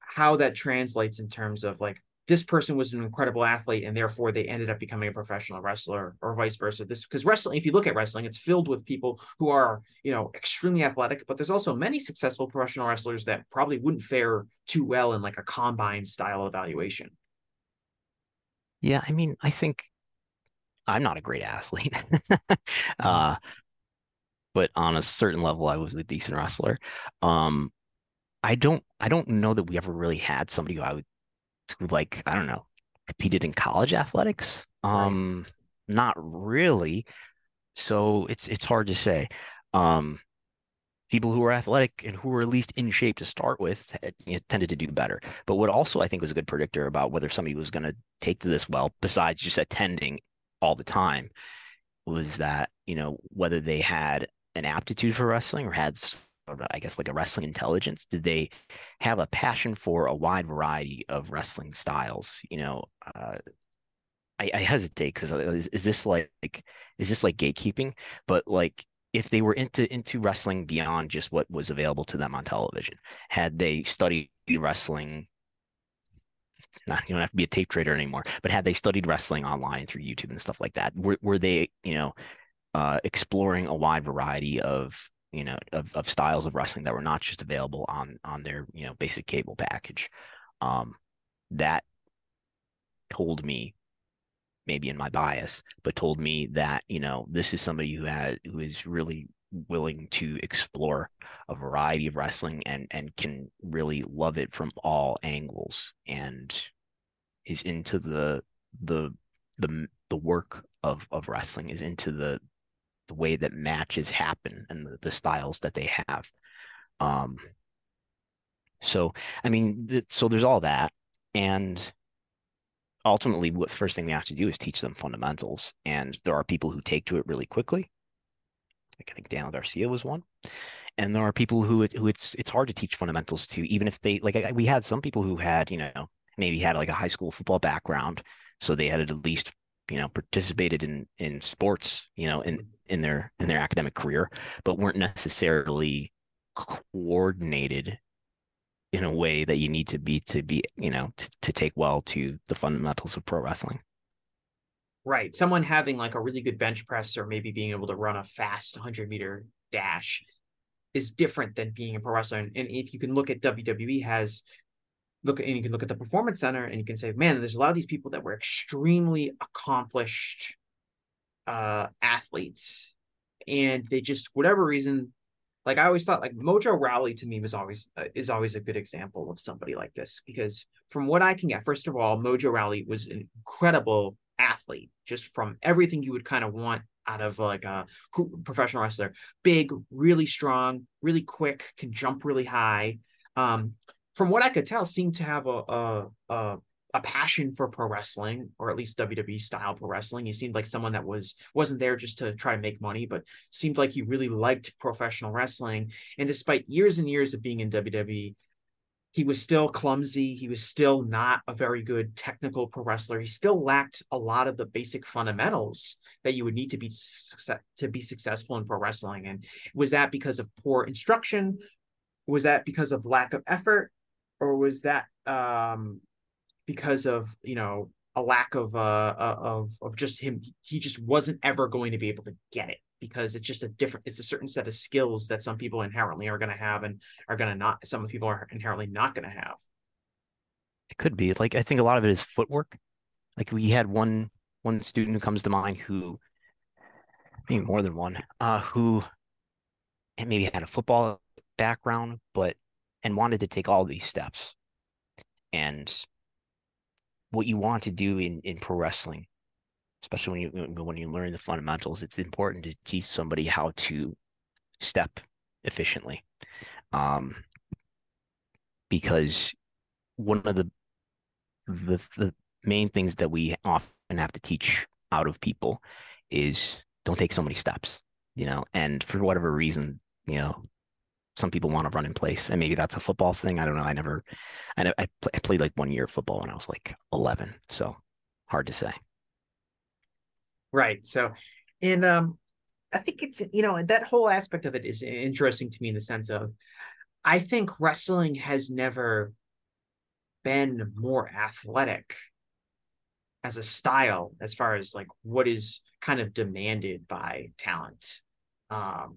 S1: how that translates in terms of like this person was an incredible athlete and therefore they ended up becoming a professional wrestler or vice versa. This because wrestling if you look at wrestling it's filled with people who are you know extremely athletic but there's also many successful professional wrestlers that probably wouldn't fare too well in like a combine style evaluation.
S2: Yeah i mean i think i'm not a great athlete.
S1: Mm-hmm.
S2: uh but on a certain level i was a decent wrestler. Um I don't I don't know that we ever really had somebody who I would who like I don't know competed in college athletics. Um, right. not really. So it's it's hard to say. Um, people who were athletic and who were at least in shape to start with you know, tended to do better. But what also I think was a good predictor about whether somebody was going to take to this well, besides just attending all the time, was that you know whether they had an aptitude for wrestling or had I guess like a wrestling intelligence? Did they have a passion for a wide variety of wrestling styles? You know, uh, I, I, hesitate because is, is, this like is this like gatekeeping? But like if they were into into wrestling beyond just what was available to them on television, had they studied wrestling? Not you don't have to be a tape trader anymore, but had they studied wrestling online through YouTube and stuff like that, were were they you know uh, exploring a wide variety of you know of, of styles of wrestling that were not just available on on their you know basic cable package. Um that told me maybe in my bias but told me that you know this is somebody who had who is really willing to explore a variety of wrestling and and can really love it from all angles and is into the the the the work of of wrestling is into the the way that matches happen and the, the styles that they have. Um, so, I mean, th- so there's all that. And ultimately, what first thing we have to do is teach them fundamentals. And there are people who take to it really quickly. Like I think Daniel Garcia was one. And there are people who it, who it's it's hard to teach fundamentals to, even if they like. I, we had some people who had you know maybe had like a high school football background, so they had at least you know participated in in sports you know in in their in their academic career but weren't necessarily coordinated in a way that you need to be to be you know to, to take well to the fundamentals of pro wrestling.
S1: Right. Someone having like a really good bench press or maybe being able to run a fast 100 meter dash is different than being a pro wrestler. And, and if you can look at wwe has look at and you can look at the performance center and you can say man there's a lot of these people that were extremely accomplished uh athletes. And they just whatever reason like i always thought like mojo rawley to me was always uh, is always a good example of somebody like this because from what i can get first of all mojo rawley was an incredible athlete just from everything you would kind of want out of like a professional wrestler. Big really strong really quick can jump really high. Um from what I could tell, seemed to have a, a, a a passion for pro wrestling or at least WWE style pro wrestling. He seemed like someone that was wasn't there just to try to make money, but seemed like he really liked professional wrestling. And despite years and years of being in WWE, he was still clumsy. He was still not a very good technical pro wrestler. He still lacked a lot of the basic fundamentals that you would need to be success- to be successful in pro wrestling. And was that because of poor instruction? Was that because of lack of effort? or was that um, because of you know a lack of uh, uh of of just him? He just wasn't ever going to be able to get it because it's just a different. It's a certain set of skills that some people inherently are going to have and are going to not. Some people are inherently not going to have.
S2: It could be like I think a lot of it is footwork. Like we had one one student who comes to mind who maybe more than one uh who and maybe had a football background but and wanted to take all these steps. And what you want to do in, in pro wrestling, especially when you when you learn the fundamentals, it's important to teach somebody how to step efficiently. Um, because one of the the the main things that we often have to teach out of people is don't take so many steps, you know, and for whatever reason, you know, some people want to run in place and maybe that's a football thing. I don't know. I never, I, I, I played like one year of football when I was like 11. So hard to say.
S1: Right. So, and, um, I think it's, you know, that whole aspect of it is interesting to me in the sense of, I think wrestling has never been more athletic as a style as far as like what is kind of demanded by talent um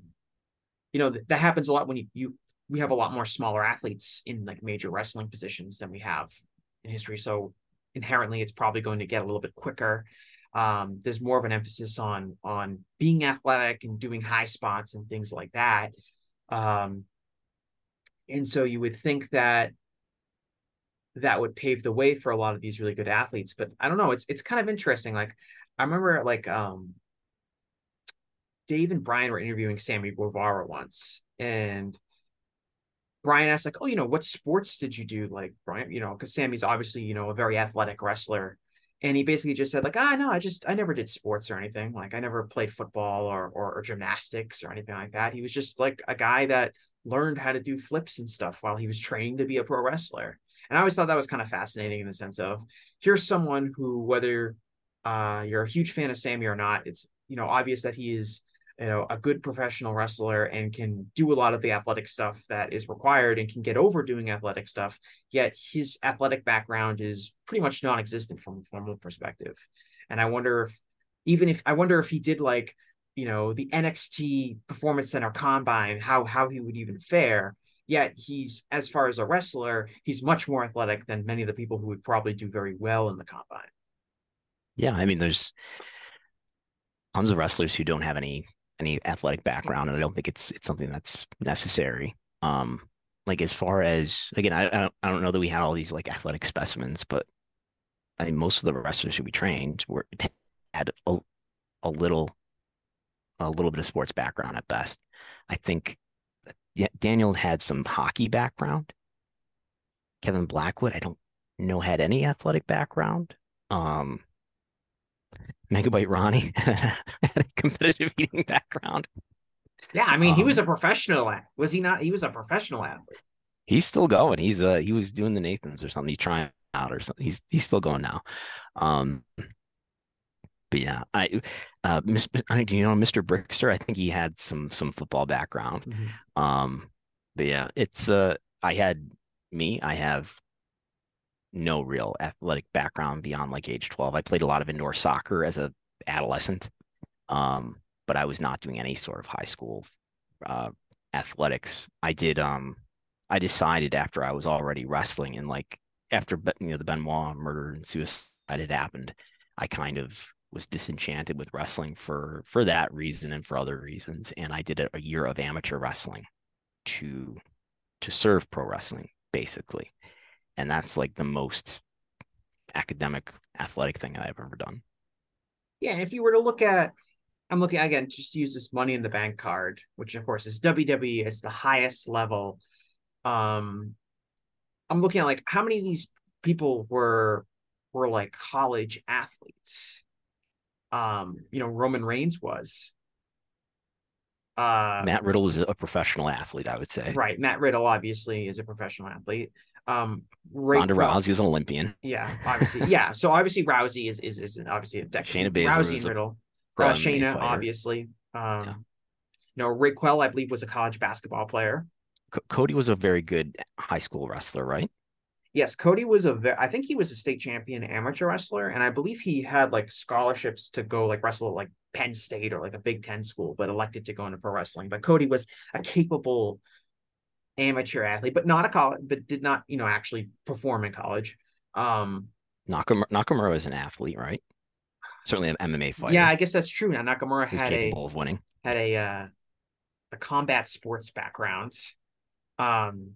S1: you know th- that happens a lot when you, you we have a lot more smaller athletes in like major wrestling positions than we have in history so inherently it's probably going to get a little bit quicker um there's more of an emphasis on on being athletic and doing high spots and things like that um and so you would think that that would pave the way for a lot of these really good athletes. But I don't know. It's it's kind of interesting. Like I remember like um Dave and Bryan were interviewing Sammy Guevara once, and Bryan asked like, "Oh, you know, what sports did you do?" Like Bryan, you know, because Sammy's obviously you know a very athletic wrestler, and he basically just said like, "Ah, no, I just I never did sports or anything. Like I never played football or or, or gymnastics or anything like that. He was just like a guy that learned how to do flips and stuff while he was training to be a pro wrestler." And I always thought that was kind of fascinating in the sense of here's someone who, whether uh, you're a huge fan of Sammy or not, it's you know obvious that he is you know a good professional wrestler and can do a lot of the athletic stuff that is required and can get over doing athletic stuff. Yet his athletic background is pretty much non-existent from a formal perspective. And I wonder if even if I wonder if he did like you know the NXT Performance Center Combine, how how he would even fare Yet he's, as far as a wrestler, he's much more athletic than many of the people who would probably do very well in the combine.
S2: Yeah, I mean, there's tons of wrestlers who don't have any any athletic background, and I don't think it's it's something that's necessary. Um, like as far as again, I I don't, I don't know that we had all these like athletic specimens, but I think most of the wrestlers who we trained were had a, a little a little bit of sports background at best. I think yeah, Daniel had some hockey background. Kevin Blackwood, I don't know, had any athletic background. Um, Megabyte Ronnie had a competitive eating background.
S1: Yeah, I mean, um, he was um, a professional. Was he not? He was a professional athlete.
S2: He's still going. He's uh he was doing the Nathans or something. He's trying out or something. He's he's still going now. Um, but yeah, I, uh, Miss, I do you know Mr. Brickster? I think he had some some football background. Mm-hmm. Um, but yeah, it's uh, I had me. I have no real athletic background beyond like age twelve. I played a lot of indoor soccer as a adolescent, um, but I was not doing any sort of high school uh, athletics. I did. Um, I decided after I was already wrestling and like after you know the Benoit murder and suicide had happened, I kind of was disenchanted with wrestling for for that reason and for other reasons and i did a, a year of amateur wrestling to to serve pro wrestling basically and that's like the most academic athletic thing i've ever done
S1: yeah and if you were to look at i'm looking again just use this money in the bank card which of course is wwe it's the highest level um i'm looking at like how many of these people were were like college athletes um, you know, Roman Reigns was.
S2: Uh, Matt Riddle is a professional athlete, I would say.
S1: Right. Matt Riddle obviously is a professional athlete. Um,
S2: Ray Ronda Rousey is an Olympian.
S1: Yeah, obviously. yeah. So obviously Rousey is is, is obviously a decade. Shayna Baszler Rousey and Riddle. Uh, Shayna, obviously. Um, yeah. You know, Raquel, I believe, was a college basketball player.
S2: C- Cody was a very good high school wrestler, right?
S1: Yes, Cody was a. I think he was a state champion amateur wrestler, and I believe he had like scholarships to go like wrestle at like Penn State or like a Big Ten school, but elected to go into pro wrestling. But Cody was a capable amateur athlete, but not a college, but did not you know actually perform in college. Um,
S2: Nakamura, Nakamura is an athlete, right? Certainly an MMA fighter.
S1: Yeah, I guess that's true. Now Nakamura
S2: He's
S1: had
S2: capable
S1: a
S2: of winning.
S1: Had a uh, a combat sports background. Um,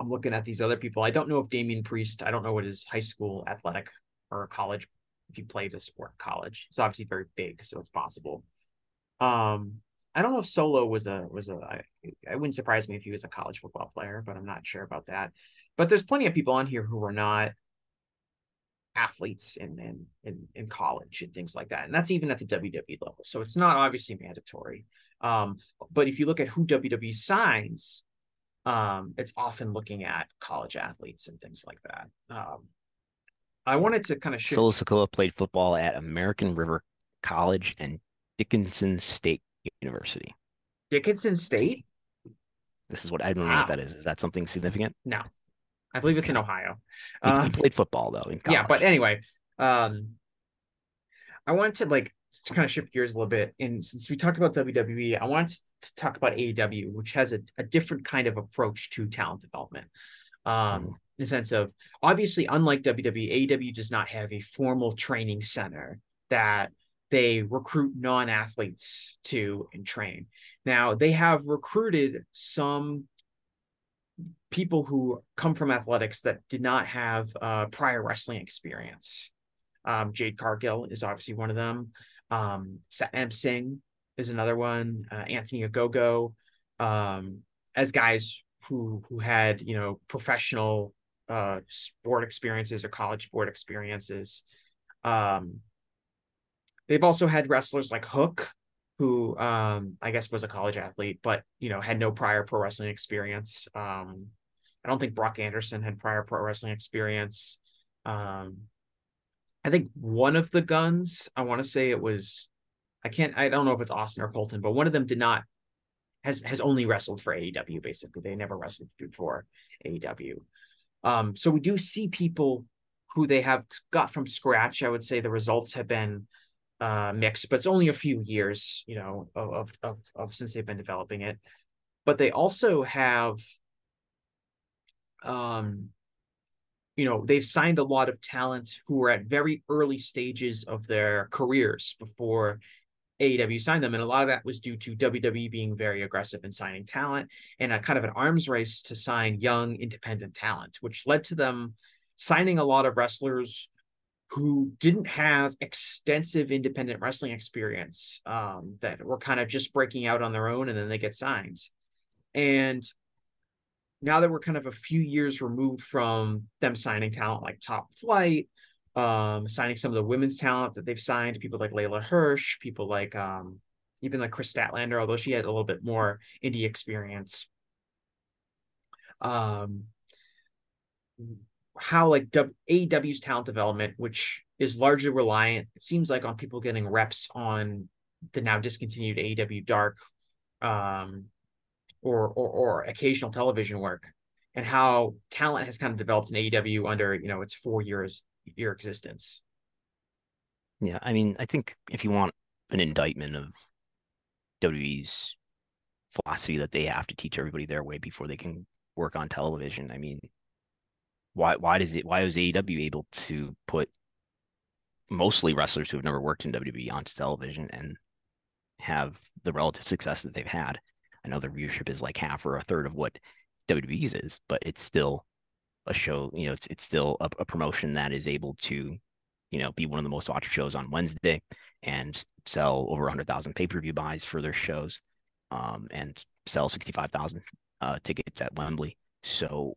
S1: I'm looking at these other people. I don't know if Damien Priest, I don't know what his high school athletic or college, if he played a sport college. It's obviously very big, so it's possible. Um, I don't know if Solo was a was a. I, wouldn't surprise me if he was a college football player, but I'm not sure about that. But there's plenty of people on here who are not athletes in in in, in college and things like that, and that's even at the WWE level. So it's not obviously mandatory. Um, but if you look at who WWE signs, um, it's often looking at college athletes and things like that. Um, I wanted to kind of shift.
S2: Solo Sikoa played football at American River College and Dickinson State University.
S1: Dickinson State.
S2: This is what I don't wow. know what that is. Is that something significant?
S1: No, I believe it's in Ohio.
S2: He, uh, he played football though.
S1: yeah, but anyway, um, I wanted to like to kind of shift gears a little bit. And since we talked about WWE, I wanted to talk about AEW, which has a, a different kind of approach to talent development. Um, mm. in the sense of obviously, unlike WWE, AEW does not have a formal training center that they recruit non-athletes to and train. Now they have recruited some people who come from athletics that did not have uh, prior wrestling experience. Um, Jade Cargill is obviously one of them. Um, Satnam Singh is another one. Uh, Anthony Ogogo, um, as guys who who had you know professional uh, sport experiences or college sport experiences. Um, they've also had wrestlers like Hook, who um, I guess was a college athlete, but you know had no prior pro wrestling experience. Um, I don't think Brock Anderson had prior pro wrestling experience. Um, I think one of the Gunns, I want to say it was, I can't, I don't know if it's Austin or Colten, but one of them did not, has has only wrestled for AEW basically. They never wrestled before AEW. Um, so we do see people who they have got from scratch. I would say the results have been uh, mixed, but it's only a few years, you know, of, of, of since they've been developing it. But they also have, um, you know, they've signed a lot of talent who are at very early stages of their careers before AEW signed them. And a lot of that was due to WWE being very aggressive in signing talent and a kind of an arms race to sign young independent talent, which led to them signing a lot of wrestlers who didn't have extensive independent wrestling experience um, that were kind of just breaking out on their own and then they get signed. And now that we're kind of a few years removed from them signing talent like Top Flight, um, signing some of the women's talent that they've signed, people like Leyla Hirsch, people like um, even like Kris Statlander, although she had a little bit more indie experience. Um, how like AEW's talent development, which is largely reliant, it seems like on people getting reps on the now discontinued AEW Dark, um, or or, or occasional television work, and how talent has kind of developed in AEW under you know its four years year existence.
S2: Yeah, I mean, I think if you want an indictment of WWE's philosophy that they have to teach everybody their way before they can work on television, I mean, why why does it why was AEW able to put mostly wrestlers who have never worked in WWE onto television and have the relative success that they've had? I know the viewership is like half or a third of what WWE's is, but it's still a show. You know, it's it's still a, a promotion that is able to, you know, be one of the most watched shows on Wednesday and sell over hundred thousand pay per view buys for their shows, um, and sell sixty five thousand uh, tickets at Wembley. So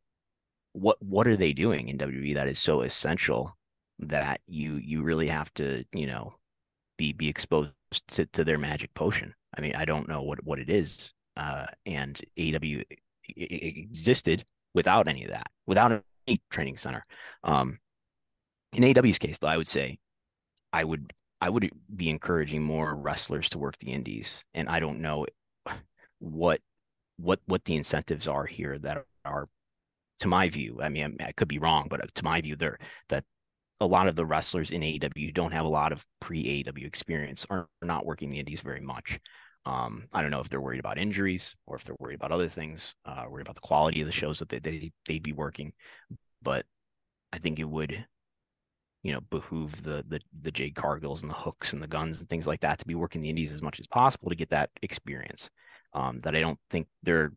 S2: what what are they doing in WWE that is so essential that you you really have to you know be be exposed to, to their magic potion? I mean, I don't know what what it is, uh, and AEW existed without any of that, without any training center. Um, in AEW's case, though, I would say I would I would be encouraging more wrestlers to work the indies, and I don't know what what what the incentives are here that are to my view, I mean, I could be wrong, but uh, to my view, they're that a lot of the wrestlers in AEW don't have a lot of pre AEW experience, are not working the indies very much. Um, I don't know if they're worried about injuries or if they're worried about other things, uh, worried about the quality of the shows that they, they they'd be working. But I think it would, you know, behoove the the the Jade Cargills and the hooks and the Gunns and things like that to be working the indies as much as possible to get that experience. Um, that I don't think they're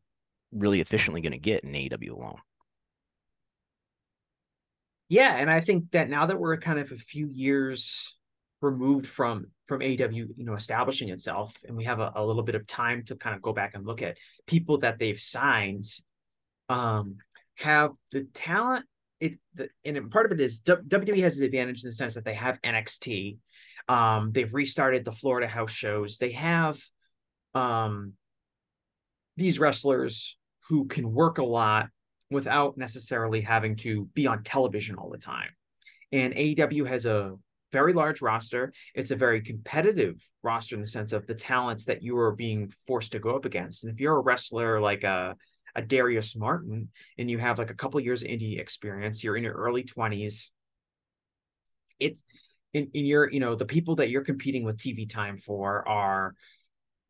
S2: really efficiently going to get in AEW alone.
S1: Yeah, and I think that now that we're kind of a few years removed from from aw you know, establishing itself, and we have a, a little bit of time to kind of go back and look at people that they've signed, um, have the talent. It the, and part of it is WWE has the advantage in the sense that they have NXT. Um, they've restarted the Florida house shows. They have um these wrestlers who can work a lot without necessarily having to be on television all the time. And AEW has a very large roster. It's a very competitive roster in the sense of the talents that you are being forced to go up against. And if you're a wrestler like a a Darius Martin and you have like a couple years of indie experience, you're in your early 20s. It's in, in your, you know, the people that you're competing with TV time for are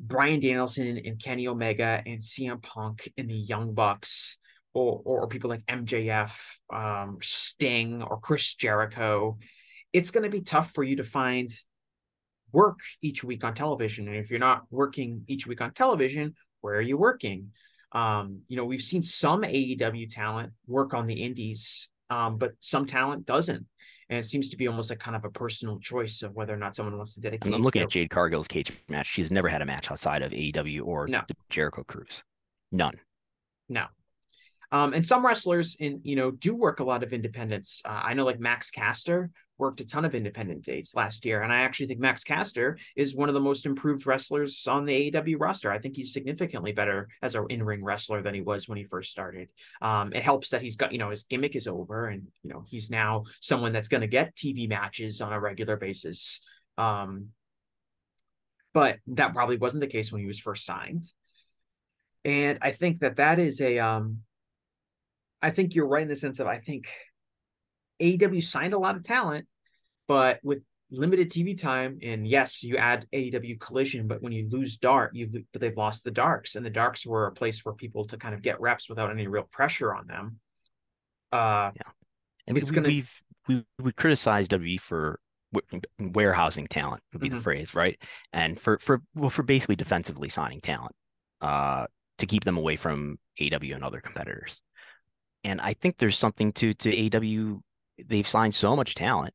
S1: Bryan Danielson and Kenny Omega and CM Punk and the Young Bucks or, or people like MJF, um, Sting, or Chris Jericho, it's going to be tough for you to find work each week on television. And if you're not working each week on television, where are you working? Um, you know, we've seen some AEW talent work on the indies, um, but some talent doesn't. And it seems to be almost like kind of a personal choice of whether or not someone wants to dedicate.
S2: I'm looking their... at Jade Cargill's cage match. She's never had a match outside of AEW or
S1: no.
S2: the Jericho Cruise. None.
S1: No. Um, and some wrestlers in you know do work a lot of independence. Uh, I know like Max Caster worked a ton of independent dates last year, and I actually think Max Caster is one of the most improved wrestlers on the AEW roster. I think he's significantly better as an in-ring wrestler than he was when he first started. Um, it helps that he's got you know his gimmick is over, and you know he's now someone that's going to get TV matches on a regular basis. Um, but that probably wasn't the case when he was first signed. And I think that that is a um, I think you're right in the sense of I think AEW signed a lot of talent, but with limited TV time, and yes, you add AEW Collision, but when you lose Dark, you but they've lost the Darks, and the Darks were a place for people to kind of get reps without any real pressure on them. Uh,
S2: yeah, and it's we, gonna... we've we we criticized WWE for warehousing talent would be mm-hmm. the phrase, right? And for for well, for basically defensively signing talent, uh, to keep them away from AW and other competitors. And I think there's something to to AW. They've signed so much talent,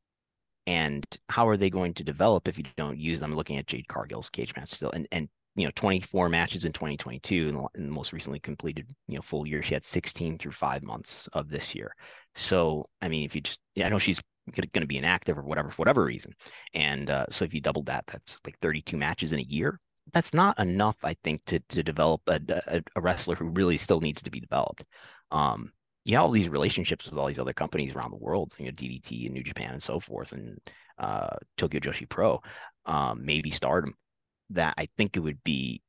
S2: and how are they going to develop if you don't use them? Looking at Jade Cargill's Cagematch still, and and you know 24 matches in 2022, and the most recently completed you know full year. She had 16 through five months of this year. So I mean, if you just, yeah, I know she's going to be inactive or whatever for whatever reason, and uh, so if you doubled that, that's like 32 matches in a year. That's not enough, I think, to to develop a, a, a wrestler who really still needs to be developed. Um, you have all these relationships with all these other companies around the world, you know, DDT and New Japan and so forth, and uh, Tokyo Joshi Pro, um, maybe Stardom. That I think it would be,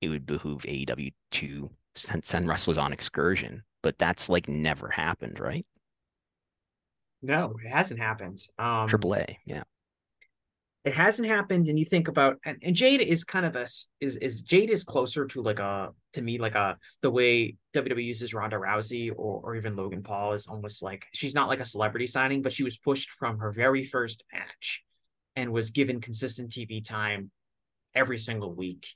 S2: it would behoove AEW to send, send wrestlers on excursion, but that's like never happened, right?
S1: No, it hasn't happened. Um,
S2: AAA, yeah
S1: it hasn't happened and you think about and, and jade is kind of a is is jade is closer to like a to me like a the way wwe uses ronda rousey or, or even logan paul is almost like she's not like a celebrity signing but she was pushed from her very first match and was given consistent tv time every single week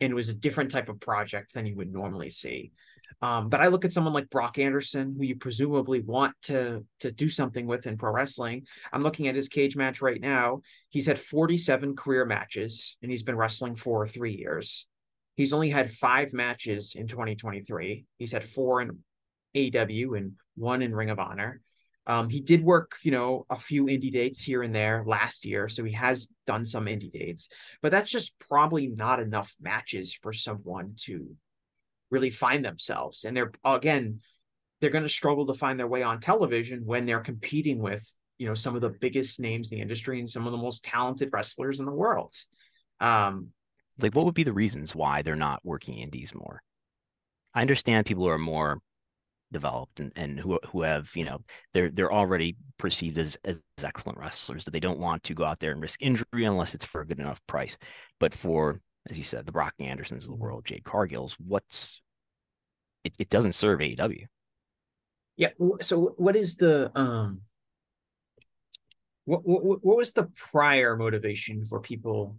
S1: and it was a different type of project than you would normally see um, but I look at someone like Brock Anderson, who you presumably want to to do something with in pro wrestling. I'm looking at his Cagematch right now. He's had 47 career matches, and he's been wrestling for three years. He's only had five matches in 2023. He's had four in AW and one in Ring of Honor. Um, he did work, you know, a few indie dates here and there last year, so he has done some indie dates, but that's just probably not enough matches for someone to really find themselves. And they're again, they're going to struggle to find their way on television when they're competing with you know some of the biggest names in the industry and some of the most talented wrestlers in the world. Um,
S2: like, what would be the reasons why they're not working indies more? I understand people who are more developed and, and who who have you know they're they're already perceived as as excellent wrestlers that they don't want to go out there and risk injury unless it's for a good enough price. But for as you said, the Brock Andersons of the world, Jade Cargill's, what's it, it doesn't serve AEW.
S1: Yeah. So what is the um what, what what was the prior motivation for people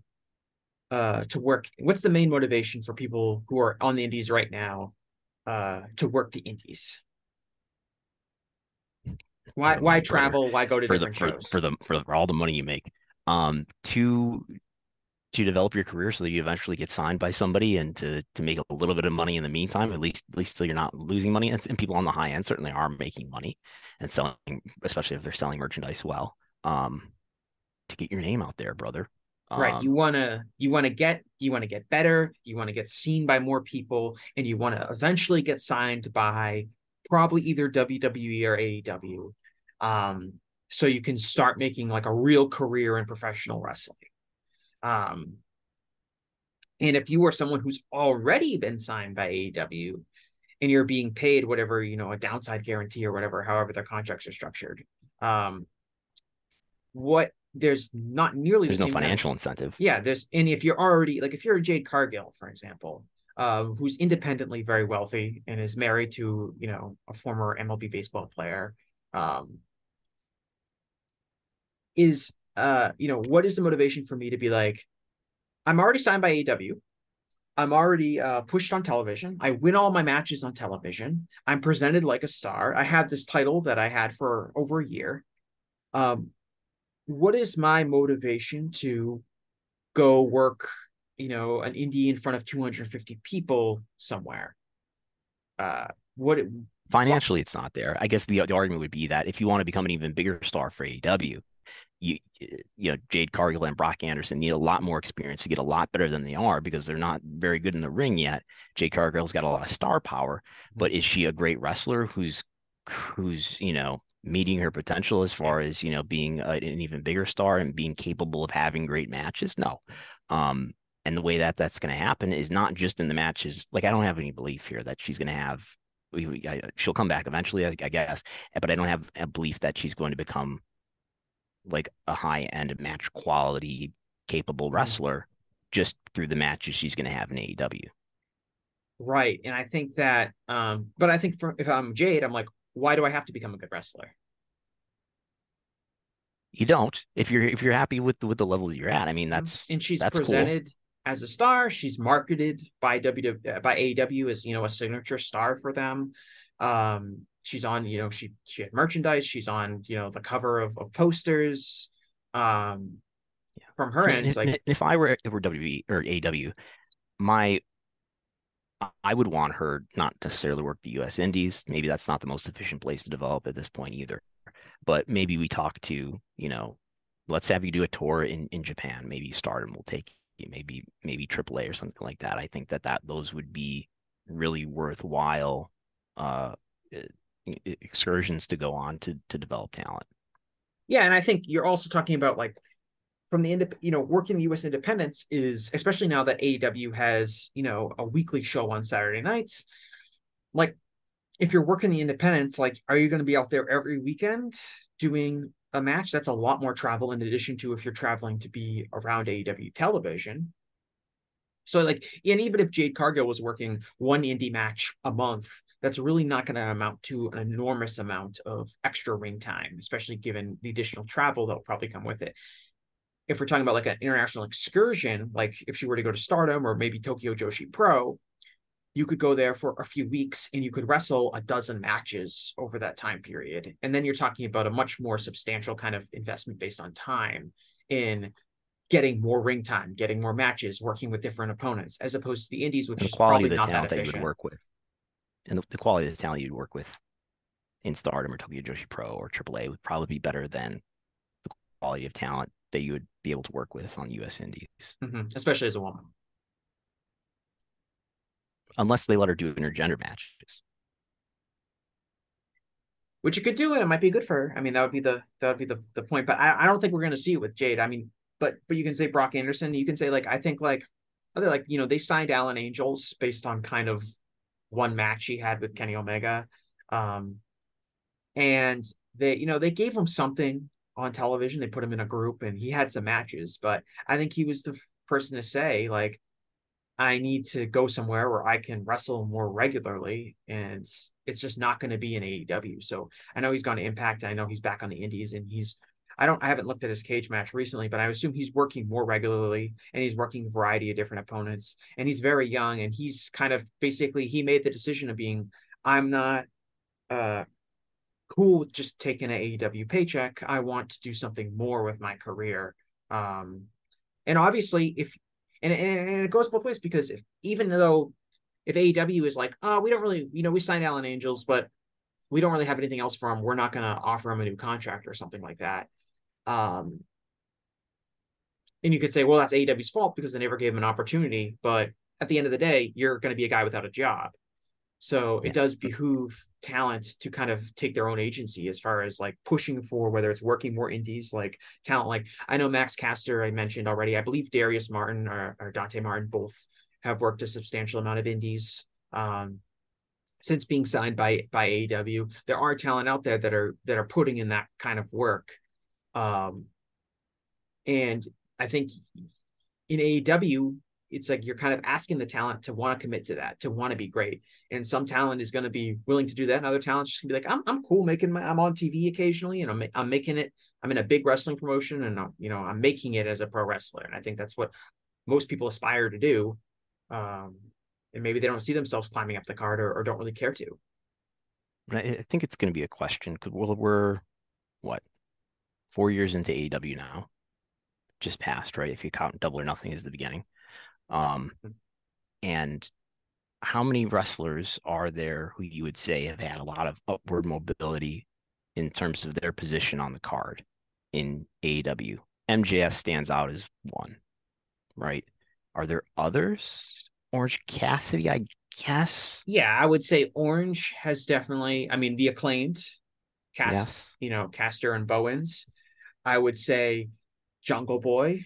S1: uh to work? What's the main motivation for people who are on the indies right now uh to work the indies? Why why travel? Why go to
S2: for
S1: different
S2: the, for,
S1: shows?
S2: for the for, for all the money you make? Um, to to develop your career so that you eventually get signed by somebody and to to make a little bit of money in the meantime, at least at least so you're not losing money. And, and people on the high end certainly are making money and selling, especially if they're selling merchandise well. Um, to get your name out there, brother.
S1: right.
S2: Um,
S1: You wanna you wanna get you wanna get better. You want to get seen by more people, and you want to eventually get signed by probably either WWE or AEW. Um, so you can start making like a real career in professional wrestling. Um, and if you are someone who's already been signed by AEW and you're being paid whatever, you know, a downside guarantee or whatever, however their contracts are structured, um, what there's not nearly
S2: there's
S1: the
S2: no
S1: same kind of-
S2: financial incentive.
S1: yeah, there's and if you're already like if you're a Jade Cargill, for example, um, who's independently very wealthy and is married to you know a former MLB baseball player, um, is uh you know what is the motivation for me to be like, I'm already signed by AEW. I'm already uh, pushed on television. I win all my matches on television. I'm presented like a star. I have this title that I had for over a year. Um, what is my motivation to go work, you know, an indie in front of 250 people somewhere? Uh, what
S2: Financially, it's not there. I guess the, the argument would be that if you want to become an even bigger star for AEW, you you know Jade Cargill and Brock Anderson need a lot more experience to get a lot better than they are because they're not very good in the ring yet. Jade Cargill's got a lot of star power, but is she a great wrestler who's who's you know meeting her potential as far as you know being an even bigger star and being capable of having great matches? No. Um, and the way that that's going to happen is not just in the matches. Like I don't have any belief here that she's going to have. We, we, I, she'll come back eventually, I, I guess, but I don't have a belief that she's going to become like a high end match quality capable wrestler just through the matches she's going to have in AEW.
S1: right. And I think that, um, but I think for, if I'm Jade, I'm like, why do I have to become a good wrestler?
S2: You don't if you're if you're happy with the, with the level that you're at. I mean, that's
S1: and she's
S2: that's cool.
S1: presented as a star. She's marketed by W by AEW as you know a signature star for them. Um, she's on you know she she had merchandise. She's on you know the cover of, of posters. Um, from her end,
S2: if,
S1: like
S2: if I were if we're WWE or aw my I would want her not necessarily work the U.S. Indies. Maybe that's not the most efficient place to develop at this point either. But maybe we talk to you know, let's have you do a tour in in Japan. Maybe Stardom will take you. Maybe maybe AAA or something like that. I think that that those would be really worthwhile uh, excursions to go on to to develop talent.
S1: Yeah, and I think you're also talking about like from the end, you know, working the U.S. independence is especially now that AEW has you know a weekly show on Saturday nights. Like, if you're working the independents, like, are you going to be out there every weekend doing a match? That's a lot more travel in addition to if you're traveling to be around AEW television. So, like, and even if Jade Cargill was working one indie match a month, that's really not going to amount to an enormous amount of extra ring time, especially given the additional travel that will probably come with it. If we're talking about like an international excursion, like if she were to go to Stardom or maybe Tokyo Joshi Pro, you could go there for a few weeks and you could wrestle a dozen matches over that time period. And then you're talking about a much more substantial kind of investment based on time in getting more ring time, getting more matches, working with different opponents, as opposed to the indies, which
S2: and
S1: is probably
S2: of the
S1: not that
S2: talent that you
S1: efficient.
S2: would work with, and the, the quality of the talent you'd work with in Stardom or Tokyo Joshi Pro or AAA would probably be better than the quality of talent that you would be able to work with on U.S. Indies,
S1: Mhm, especially as a woman.
S2: unless they let her do intergender matches.
S1: which you could do and it might be good for her. I mean, that would be the that would be the, the point. But I, I don't think we're gonna see it with Jade. I mean, but but you can say Brock Anderson. You can say like I think like other like you know they signed Alan Angels based on kind of one match he had with Kenny Omega, um, and they you know they gave him something on television. They put him in a group and he had some matches. But I think he was the person to say like I need to go somewhere where I can wrestle more regularly, and it's just not going to be in AEW. So I know he's gone to Impact. I know he's back on the Indies, and he's I don't I haven't looked at his Cagematch recently, but I assume he's working more regularly, and he's working a variety of different opponents, and he's very young, and he's kind of basically he made the decision of being I'm not uh cool with just taking an AEW paycheck. I want to do something more with my career. Um, and obviously, if and, and it goes both ways because if even though if AEW is like, oh, we don't really, you know, we signed Alan Angels, but we don't really have anything else for him. We're not going to offer him a new contract or something like that. Um, and you could say, well, that's AEW's fault because they never gave him an opportunity. But at the end of the day, you're going to be a guy without a job. So it does behoove talent to kind of take their own agency as far as like pushing for whether it's working more indies, like talent. Like I know Max Caster, I mentioned already. I believe Darius Martin or, or Dante Martin both have worked a substantial amount of indies. Um, since being signed by by AEW, there are talent out there that are that are putting in that kind of work. Um, and I think in AEW, it's like you're kind of asking the talent to want to commit to that, to want to be great. And some talent is going to be willing to do that, and other talent's just gonna be like, I'm I'm cool making my I'm on TV occasionally, and I'm I'm making it. I'm in a big wrestling promotion, and I'm, you know I'm making it as a pro wrestler, and I think that's what most people aspire to do. Um, and maybe they don't see themselves climbing up the card or, or don't really care to.
S2: I think it's going to be a question because we're, we're what four years into AEW now, just passed right? If you count double or nothing as the beginning, um, mm-hmm. and how many wrestlers are there who you would say have had a lot of upward mobility in terms of their position on the card in AEW? MJF stands out as one, right? Are there others? Orange Cassidy, I guess.
S1: Yeah, I would say Orange has definitely. I mean, the acclaimed cast, yes. you know, Caster and Bowens. I would say Jungle Boy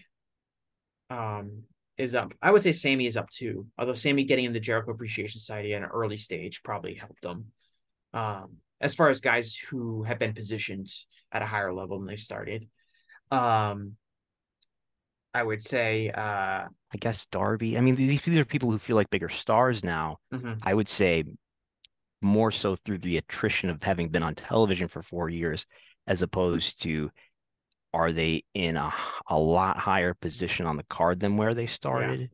S1: um, is up. I would say Sammy is up too. Although Sammy getting in the Jericho Appreciation Society at an early stage probably helped them. Um, as far as guys who have been positioned at a higher level than they started. Um, I would say uh
S2: I guess Darby. I mean, these, these are people who feel like bigger stars now. Mm-hmm. I would say more so through the attrition of having been on television for four years, as opposed to are they in a, a lot higher position on the card than where they started?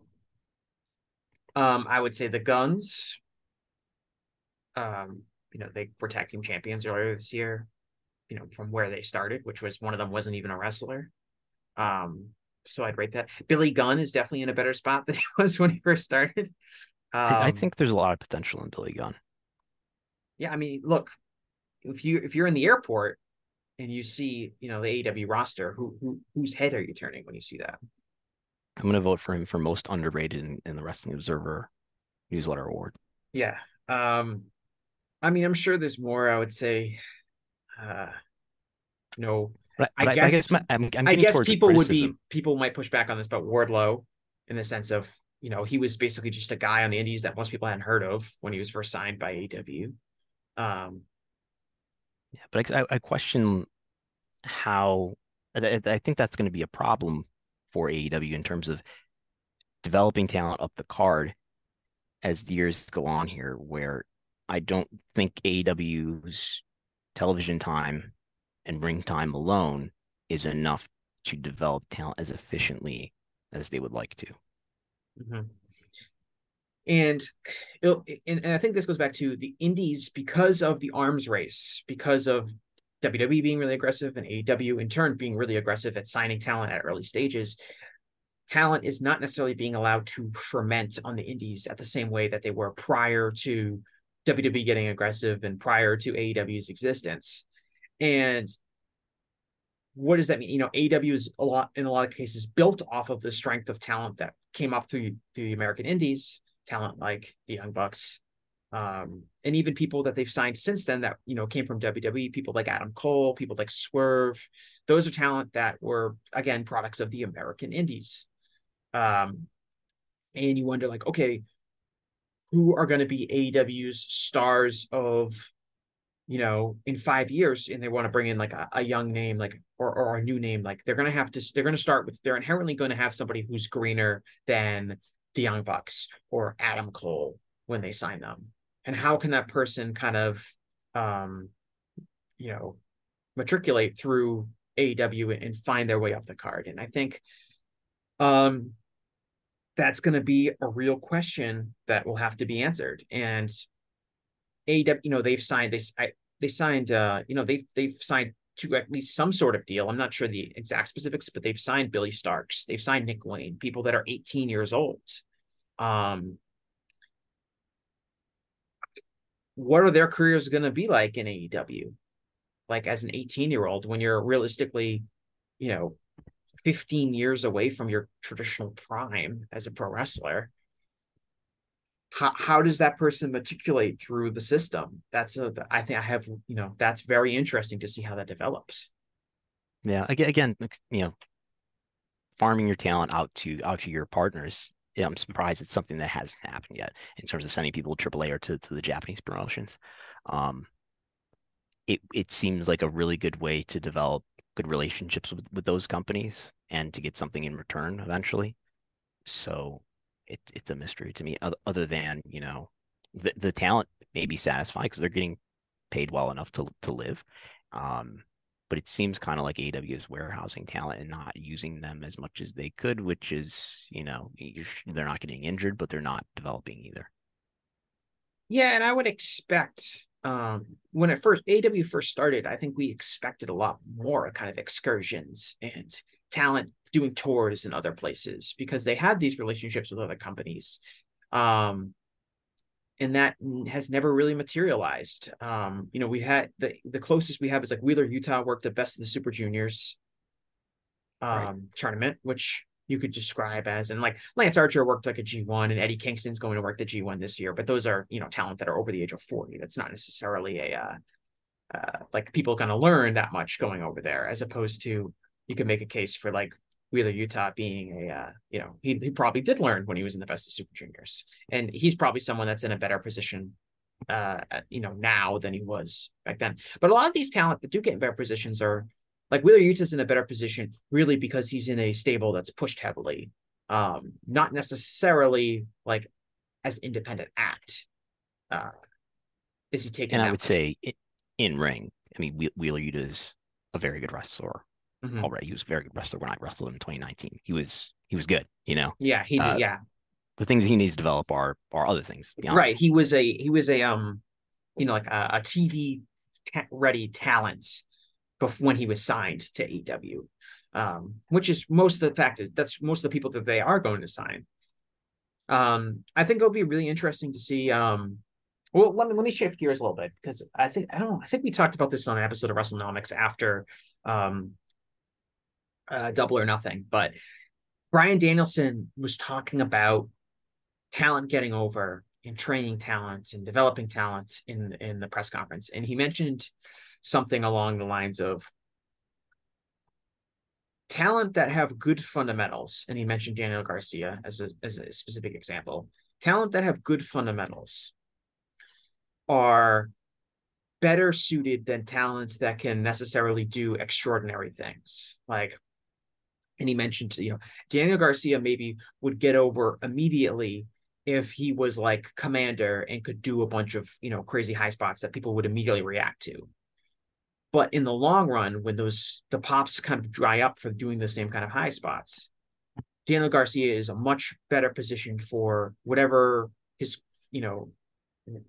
S1: Yeah. Um, I would say the Gunns. Um, you know, they were tag team champions earlier this year, you know, from where they started, which was one of them wasn't even a wrestler. Um, so I'd rate that. Billy Gunn is definitely in a better spot than he was when he first started.
S2: Um, I think there's a lot of potential in Billy Gunn.
S1: Yeah, I mean, look, if you if you're in the airport and you see, you know, the AEW roster, who, who whose head are you turning when you see that?
S2: I'm going to vote for him for most underrated in, in the Wrestling Observer newsletter award.
S1: Yeah. Um, I mean, I'm sure there's more. I would say, uh, no,
S2: but I, guess, I guess, my, I'm, I'm
S1: i guess people would be people might push back on this, but Wardlow, in the sense of you know he was basically just a guy on the Indies that most people hadn't heard of when he was first signed by AEW. Um,
S2: yeah, but I, I question how I, I think that's going to be a problem for AEW in terms of developing talent up the card as the years go on here, where I don't think AEW's television time and ring time alone is enough to develop talent as efficiently as they would like to.
S1: Mm-hmm. And, and I think this goes back to the indies because of the arms race, because of WWE being really aggressive and AEW in turn being really aggressive at signing talent at early stages. Talent is not necessarily being allowed to ferment on the indies at the same way that they were prior to WWE getting aggressive and prior to AEW's existence. And what does that mean? You know, AEW is a lot in a lot of cases built off of the strength of talent that came up through, through the American Indies, talent like the Young Bucks, um, and even people that they've signed since then that you know came from WWE, people like Adam Cole, people like Swerve. Those are talent that were again products of the American Indies. Um, and you wonder like, okay, who are going to be AEW's stars of you know, in five years and they want to bring in like a, a young name, like or, or a new name, like they're gonna have to they're gonna start with they're inherently going to have somebody who's greener than the Young Bucks or Adam Cole when they sign them. And how can that person kind of um you know matriculate through AEW and find their way up the card? And I think um that's going to be a real question that will have to be answered. And AEW, you know, they've signed this. I they signed uh you know they've they've signed to at least some sort of deal. I'm not sure the exact specifics, but they've signed Billy Starks, they've signed Nick Wayne, people that are 18 years old. Um, what are their careers going to be like in AEW? Like as an 18 year old, when you're realistically, you know, 15 years away from your traditional prime as a pro wrestler, how, how does that person matriculate through the system? That's a, I think I have, you know, that's very interesting to see how that develops.
S2: Yeah. Again, again, you know, farming your talent out to out to your partners. Yeah, I'm surprised it's something that hasn't happened yet in terms of sending people to AAA or to, to the Japanese promotions. Um, it it seems like a really good way to develop good relationships with, with those companies and to get something in return eventually. So it, it's a mystery to me other than you know the, the talent may be satisfied because they're getting paid well enough to to live um, but it seems kind of like AW is warehousing talent and not using them as much as they could which is you know they're not getting injured but they're not developing either
S1: yeah and I would expect um, when it first AW first started I think we expected a lot more kind of excursions and talent doing tours in other places because they had these relationships with other companies. Um, and that has never really materialized. Um, you know, we had the the closest we have is like Wheeler, Yuta worked at Best of the Super Juniors um, right. tournament, which you could describe as, and like Lance Archer worked like a G1, and Eddie Kingston's going to work the G1 this year. But those are you know talent that are over the age of forty. That's not necessarily a uh, uh, like people going to learn that much going over there, as opposed to you can make a case for like Wheeler Yuta being a uh, you know he, he probably did learn when he was in the best of super juniors. And he's probably someone that's in a better position uh you know now than he was back then. But a lot of these talent that do get in better positions are like Wheeler Yuta's in a better position really because he's in a stable that's pushed heavily um not necessarily like as independent act uh is he taking
S2: and I would say in ring I mean Wheeler Yuta's a very good wrestler mm-hmm. already. He was a very good wrestler when I wrestled him in 2019. He was he was good, you know.
S1: Yeah, he did, uh, yeah.
S2: The things he needs to develop are are other things.
S1: Right. He was a he was a um you know like a, a TV ta- ready talent before when he was signed to AEW. Um, which is most of the fact that that's most of the people that they are going to sign. Um, I think it'll be really interesting to see um well, let me let me shift gears a little bit because I think I don't. I think we talked about this on an episode of Wrestlenomics after um, uh, Double or Nothing, but Bryan Danielson was talking about talent getting over and training talent and developing talent in in the press conference, and he mentioned something along the lines of talent that have good fundamentals, and he mentioned Daniel Garcia as a as a specific example. Talent that have good fundamentals are better suited than talent that can necessarily do extraordinary things. Like, and he mentioned, you know, Daniel Garcia maybe would get over immediately if he was like Komander and could do a bunch of, you know, crazy high spots that people would immediately react to. But in the long run, when those the pops kind of dry up for doing the same kind of high spots, Daniel Garcia is a much better position for whatever his, you know,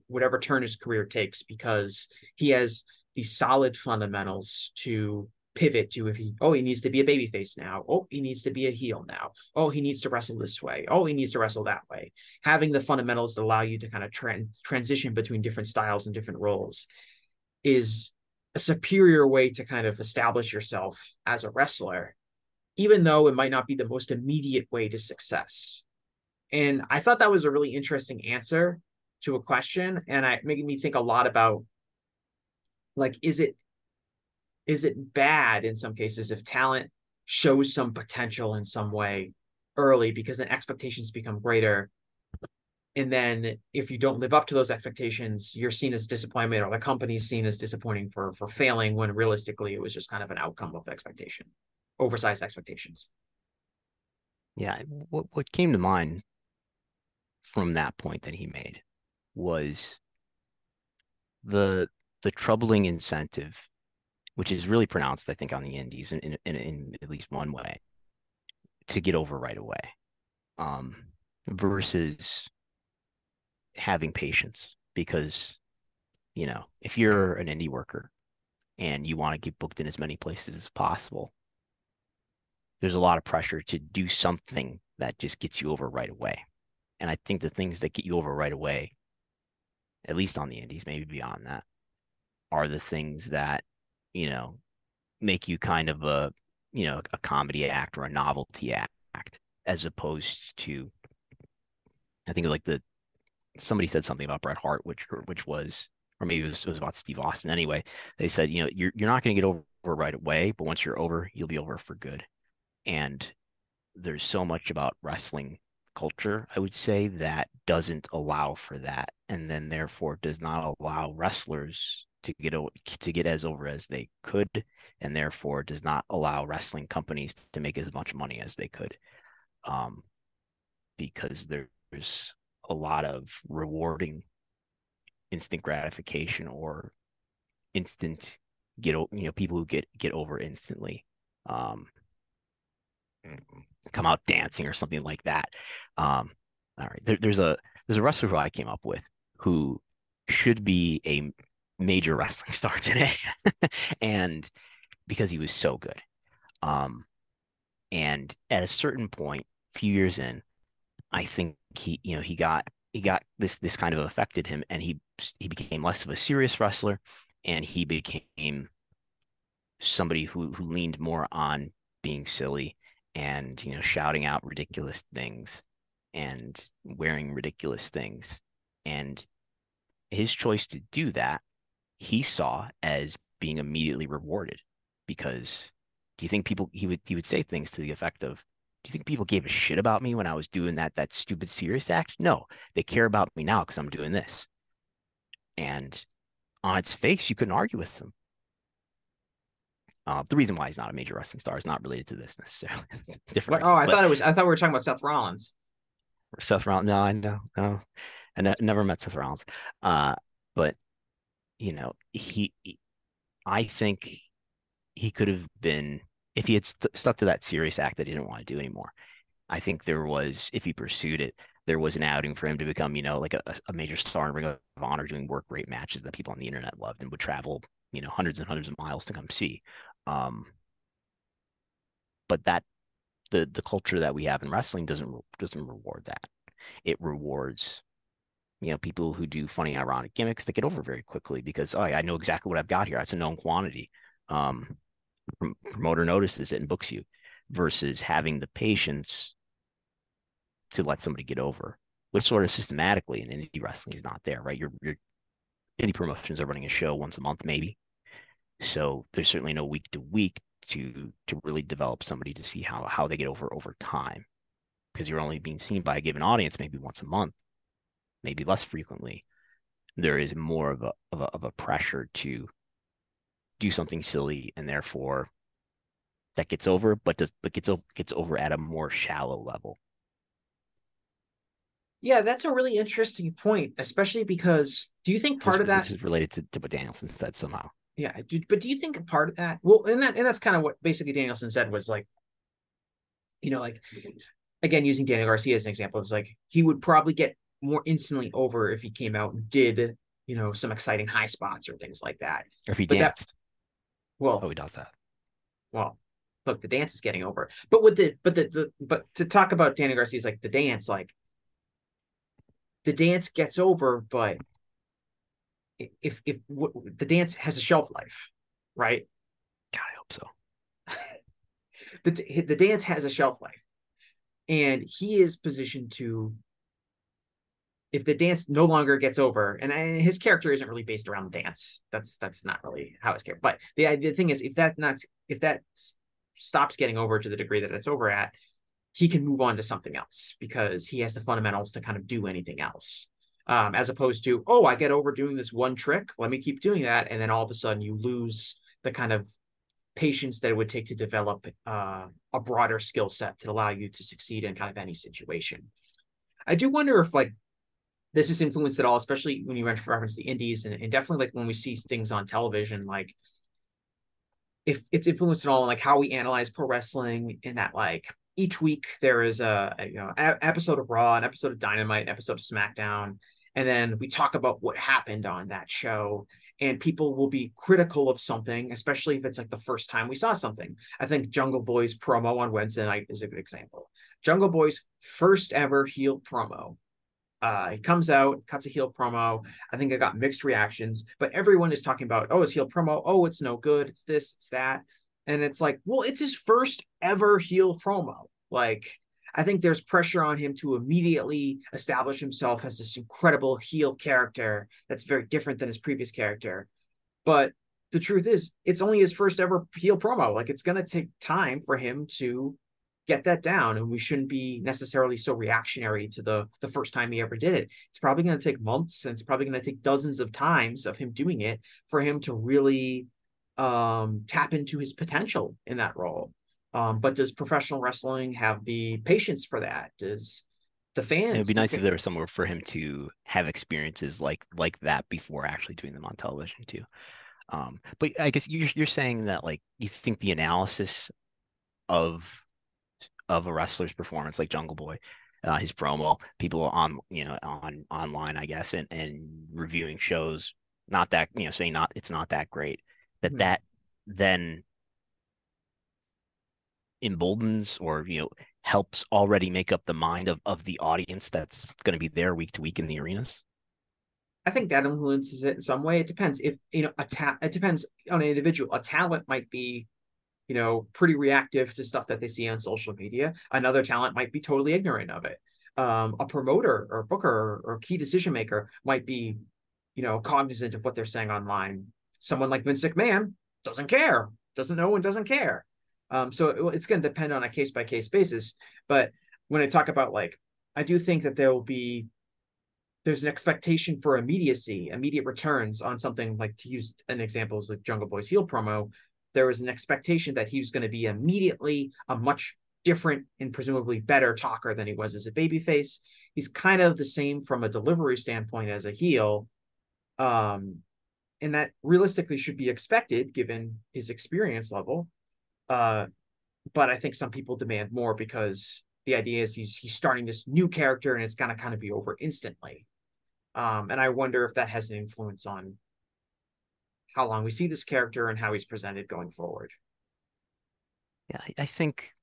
S1: whatever turn his career takes because he has the solid fundamentals to pivot to if he oh he needs to be a babyface now. Oh he needs to be a heel now. Oh he needs to wrestle this way. Oh he needs to wrestle that way. Having the fundamentals that allow you to kind of tra- transition between different styles and different roles is a superior way to kind of establish yourself as a wrestler even though it might not be the most immediate way to success. And i thought that was a really interesting answer to a question and it made me think a lot about like is it is it bad in some cases if talent shows some potential in some way early because then expectations become greater? And then if you don't live up to those expectations you're seen as disappointment or the company's seen as disappointing for for failing when realistically it was just kind of an outcome of expectation oversized expectations.
S2: Yeah what what came to mind from that point that he made was the the troubling incentive, which is really pronounced, I think, on the indies in, in, in at least one way, to get over right away, um, versus having patience because you know, if you're an indie worker and you want to get booked in as many places as possible, there's a lot of pressure to do something that just gets you over right away. And I think the things that get you over right away, at least on the indies, maybe beyond that, are the things that, you know, make you kind of a, you know, a comedy act or a novelty act, as opposed to, I think like the, somebody said something about Bret Hart, which, which was, or maybe it was, it was about Steve Austin anyway. They said, you know, you're, you're not going to get over right away, but once you're over, you'll be over for good. And there's so much about wrestling culture, I would say, that doesn't allow for that, and then therefore does not allow wrestlers to get to get as over as they could, and therefore does not allow wrestling companies to make as much money as they could, um, because there's a lot of rewarding instant gratification or instant get you know people who get get over instantly um come out dancing or something like that. Um, all right, there, there's a there's a wrestler who I came up with who should be a major wrestling star today, and because he was so good. Um, and at a certain point, a few years in, I think he you know he got he got this this kind of affected him, and he he became less of a serious wrestler, and he became somebody who who leaned more on being silly and you know shouting out ridiculous things and wearing ridiculous things and his choice to do that he saw as being immediately rewarded because do you think people he would he would say things to the effect of do you think people gave a shit about me when I was doing that that stupid serious act? No, they care about me now because I'm doing this. And on its face, you couldn't argue with them. Uh, the reason why he's not a major wrestling star is not related to this necessarily.
S1: Different. oh, I thought it was. I thought we were talking about Seth Rollins.
S2: Seth Rollins. No, I know. No, I ne- never met Seth Rollins. Uh, but you know, he, he, I think he could have been if he had st- stuck to that serious act that he didn't want to do anymore. I think there was, if he pursued it, there was an outing for him to become, you know, like a, a major star in Ring of Honor, doing work rate matches that people on the internet loved and would travel, you know, hundreds and hundreds of miles to come see. Um, but that the the culture that we have in wrestling doesn't doesn't reward that. It rewards you know people who do funny ironic gimmicks that get over very quickly because oh I know exactly what I've got here. It's a known quantity. Um, promoter notices it and books you versus having the patience to let somebody get over, which sort of systematically in indie wrestling is not there, right? Your your indie promotions are running a show once a month, maybe. So there's certainly no week to week to to really develop somebody to see how how they get over over time, because you're only being seen by a given audience maybe once a month, maybe less frequently. There is more of a of a, of a pressure to do something silly, and therefore that gets over, but does but gets over gets over at a more shallow level.
S1: Yeah, that's a really interesting point, especially because do you think part
S2: this,
S1: of that
S2: is related to, to what Danielson said somehow?
S1: Yeah, but do you think part of that? Well, and that and that's kind of what basically Danielson said was like, you know, like again using Daniel Garcia as an example, it's like he would probably get more instantly over if he came out and did you know some exciting high spots or things like that.
S2: Or if he but danced.
S1: That, well,
S2: oh, he does that.
S1: Well, look, the dance is getting over, but with the but the, the but to talk about Daniel Garcia's like the dance, like the dance gets over, but if if w- the dance has a shelf life, right?
S2: God, I hope so.
S1: the the dance has a shelf life, and he is positioned to. If the dance no longer gets over, and I, his character isn't really based around the dance, that's that's not really how his character. But the the thing is, if that not if that stops getting over to the degree that it's over at, he can move on to something else because he has the fundamentals to kind of do anything else um, as opposed to oh i get over doing this one trick let me keep doing that and then all of a sudden you lose the kind of patience that it would take to develop uh, a broader skill set to allow you to succeed in kind of any situation i do wonder if like this is influenced at all especially when you reference the indies and, and definitely like when we see things on television like if it's influenced at all like how we analyze pro wrestling in that like each week there is a, a you know a- episode of raw an episode of dynamite an episode of smackdown and then we talk about what happened on that show and people will be critical of something especially if it's like the first time we saw something. I think jungle boy's promo on wednesday night is a good example. Jungle boy's first ever heel promo uh, he comes out, cuts a heel promo. I think I got mixed reactions, but everyone is talking about, oh, his heel promo. Oh, it's no good. It's this, it's that. And it's like, well, it's his first ever heel promo. Like, I think there's pressure on him to immediately establish himself as this incredible heel character that's very different than his previous character. But the truth is, it's only his first ever heel promo. Like, it's going to take time for him to get that down and we shouldn't be necessarily so reactionary to the the first time he ever did it. It's probably going to take months and it's probably going to take dozens of times of him doing it for him to really um tap into his potential in that role. Um but does professional wrestling have the patience for that? Does the fans
S2: it would be nice if there was somewhere for him to have experiences like like that before actually doing them on television too. Um but i guess you're, you're saying that like you think the analysis of of a wrestler's performance, like Jungle Boy, uh, his promo, people on you know on online, I guess, and and reviewing shows, not that you know saying not it's not that great. That mm-hmm. that then emboldens or you know helps already make up the mind of of the audience that's going to be there week to week in the arenas.
S1: I think that influences it in some way. It depends if you know a ta- it depends on an individual. A talent might be you know, pretty reactive to stuff that they see on social media. Another talent might be totally ignorant of it. Um, a promoter or booker or key decision maker might be, you know, cognizant of what they're saying online. Someone like Vince McMahon doesn't care, doesn't know, and doesn't care. Um, so it, it's going to depend on a case by case basis. But when I talk about like, I do think that there will be there's an expectation for immediacy, immediate returns on something like to use an example is like Jungle Boy's heel promo there was an expectation that he was going to be immediately a much different and presumably better talker than he was as a babyface. He's kind of the same from a delivery standpoint as a heel. Um, and that realistically should be expected given his experience level. Uh, but I think some people demand more because the idea is he's he's starting this new character and it's gonna kind of be over instantly. Um, and I wonder if that has an influence on how long we see this character and how he's presented going forward.
S2: Yeah, I think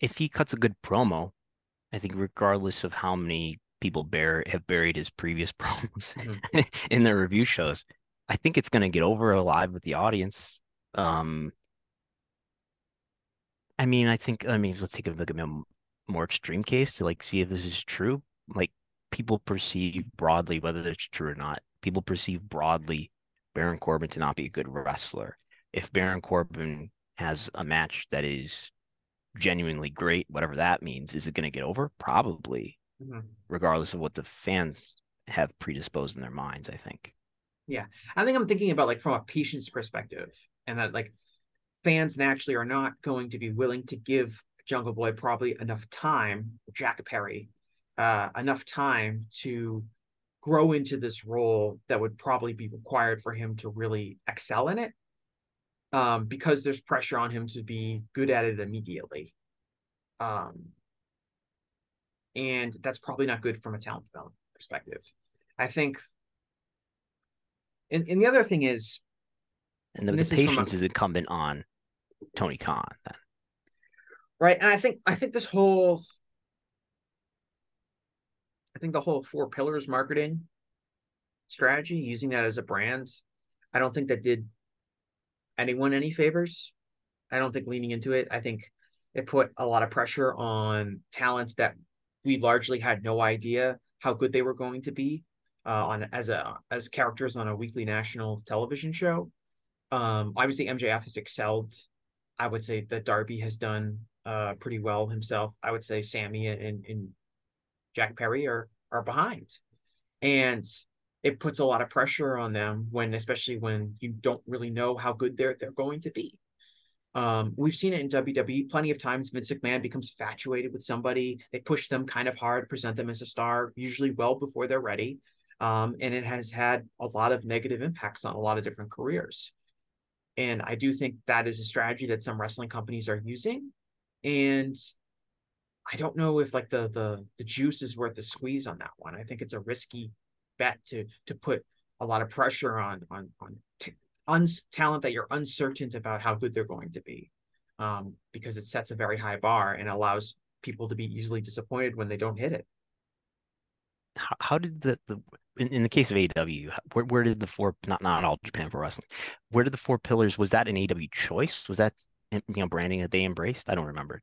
S2: if he cuts a good promo, I think regardless of how many people bear have buried his previous promos mm-hmm. in their review shows, I think it's going to get over alive with the audience. Um, I mean, I think I mean let's take a look at a more extreme case to like see if this is true. Like people perceive broadly whether it's true or not. People perceive broadly Baron Corbin to not be a good wrestler. If Baron Corbin has a match that is genuinely great, whatever that means, is it going to get over? Probably, mm-hmm. regardless of what the fans have predisposed in their minds, I think.
S1: Yeah. I think I'm thinking about like from a patient's perspective, and that like fans naturally are not going to be willing to give Jungle Boy probably enough time, Jack Perry, uh, enough time to grow into this role that would probably be required for him to really excel in it um, because there's pressure on him to be good at it immediately. Um, and that's probably not good from a talent development perspective. I think. And, and the other thing is,
S2: and the, and the patience is, a, is incumbent on Tony Khan then.
S1: Right, and I think I think this whole think the whole four pillars marketing strategy, using that as a brand, I don't think that did anyone any favors. I don't think leaning into it, I think it put a lot of pressure on talents that we largely had no idea how good they were going to be uh, on as a as characters on a weekly national television show. Um, obviously, MJF has excelled. I would say that Darby has done uh, pretty well himself. I would say Sammy and, and Jack Perry are are behind. And it puts a lot of pressure on them when especially when you don't really know how good they're they're going to be. Um, we've seen it in WWE plenty of times. Vince McMahon becomes infatuated with somebody. They push them kind of hard, present them as a star, usually well before they're ready. Um, and it has had a lot of negative impacts on a lot of different careers. And I do think that is a strategy that some wrestling companies are using. And I don't know if like the the the juice is worth the squeeze on that one. I think it's a risky bet to to put a lot of pressure on on on t- uns- talent that you're uncertain about how good they're going to be, um, because it sets a very high bar and allows people to be easily disappointed when they don't hit it.
S2: How, how did the, the in, in the case of AW, where, where did the four not not all Japan Pro Wrestling, where did the four pillars was that an AW choice? Was that you know branding that they embraced? I don't remember.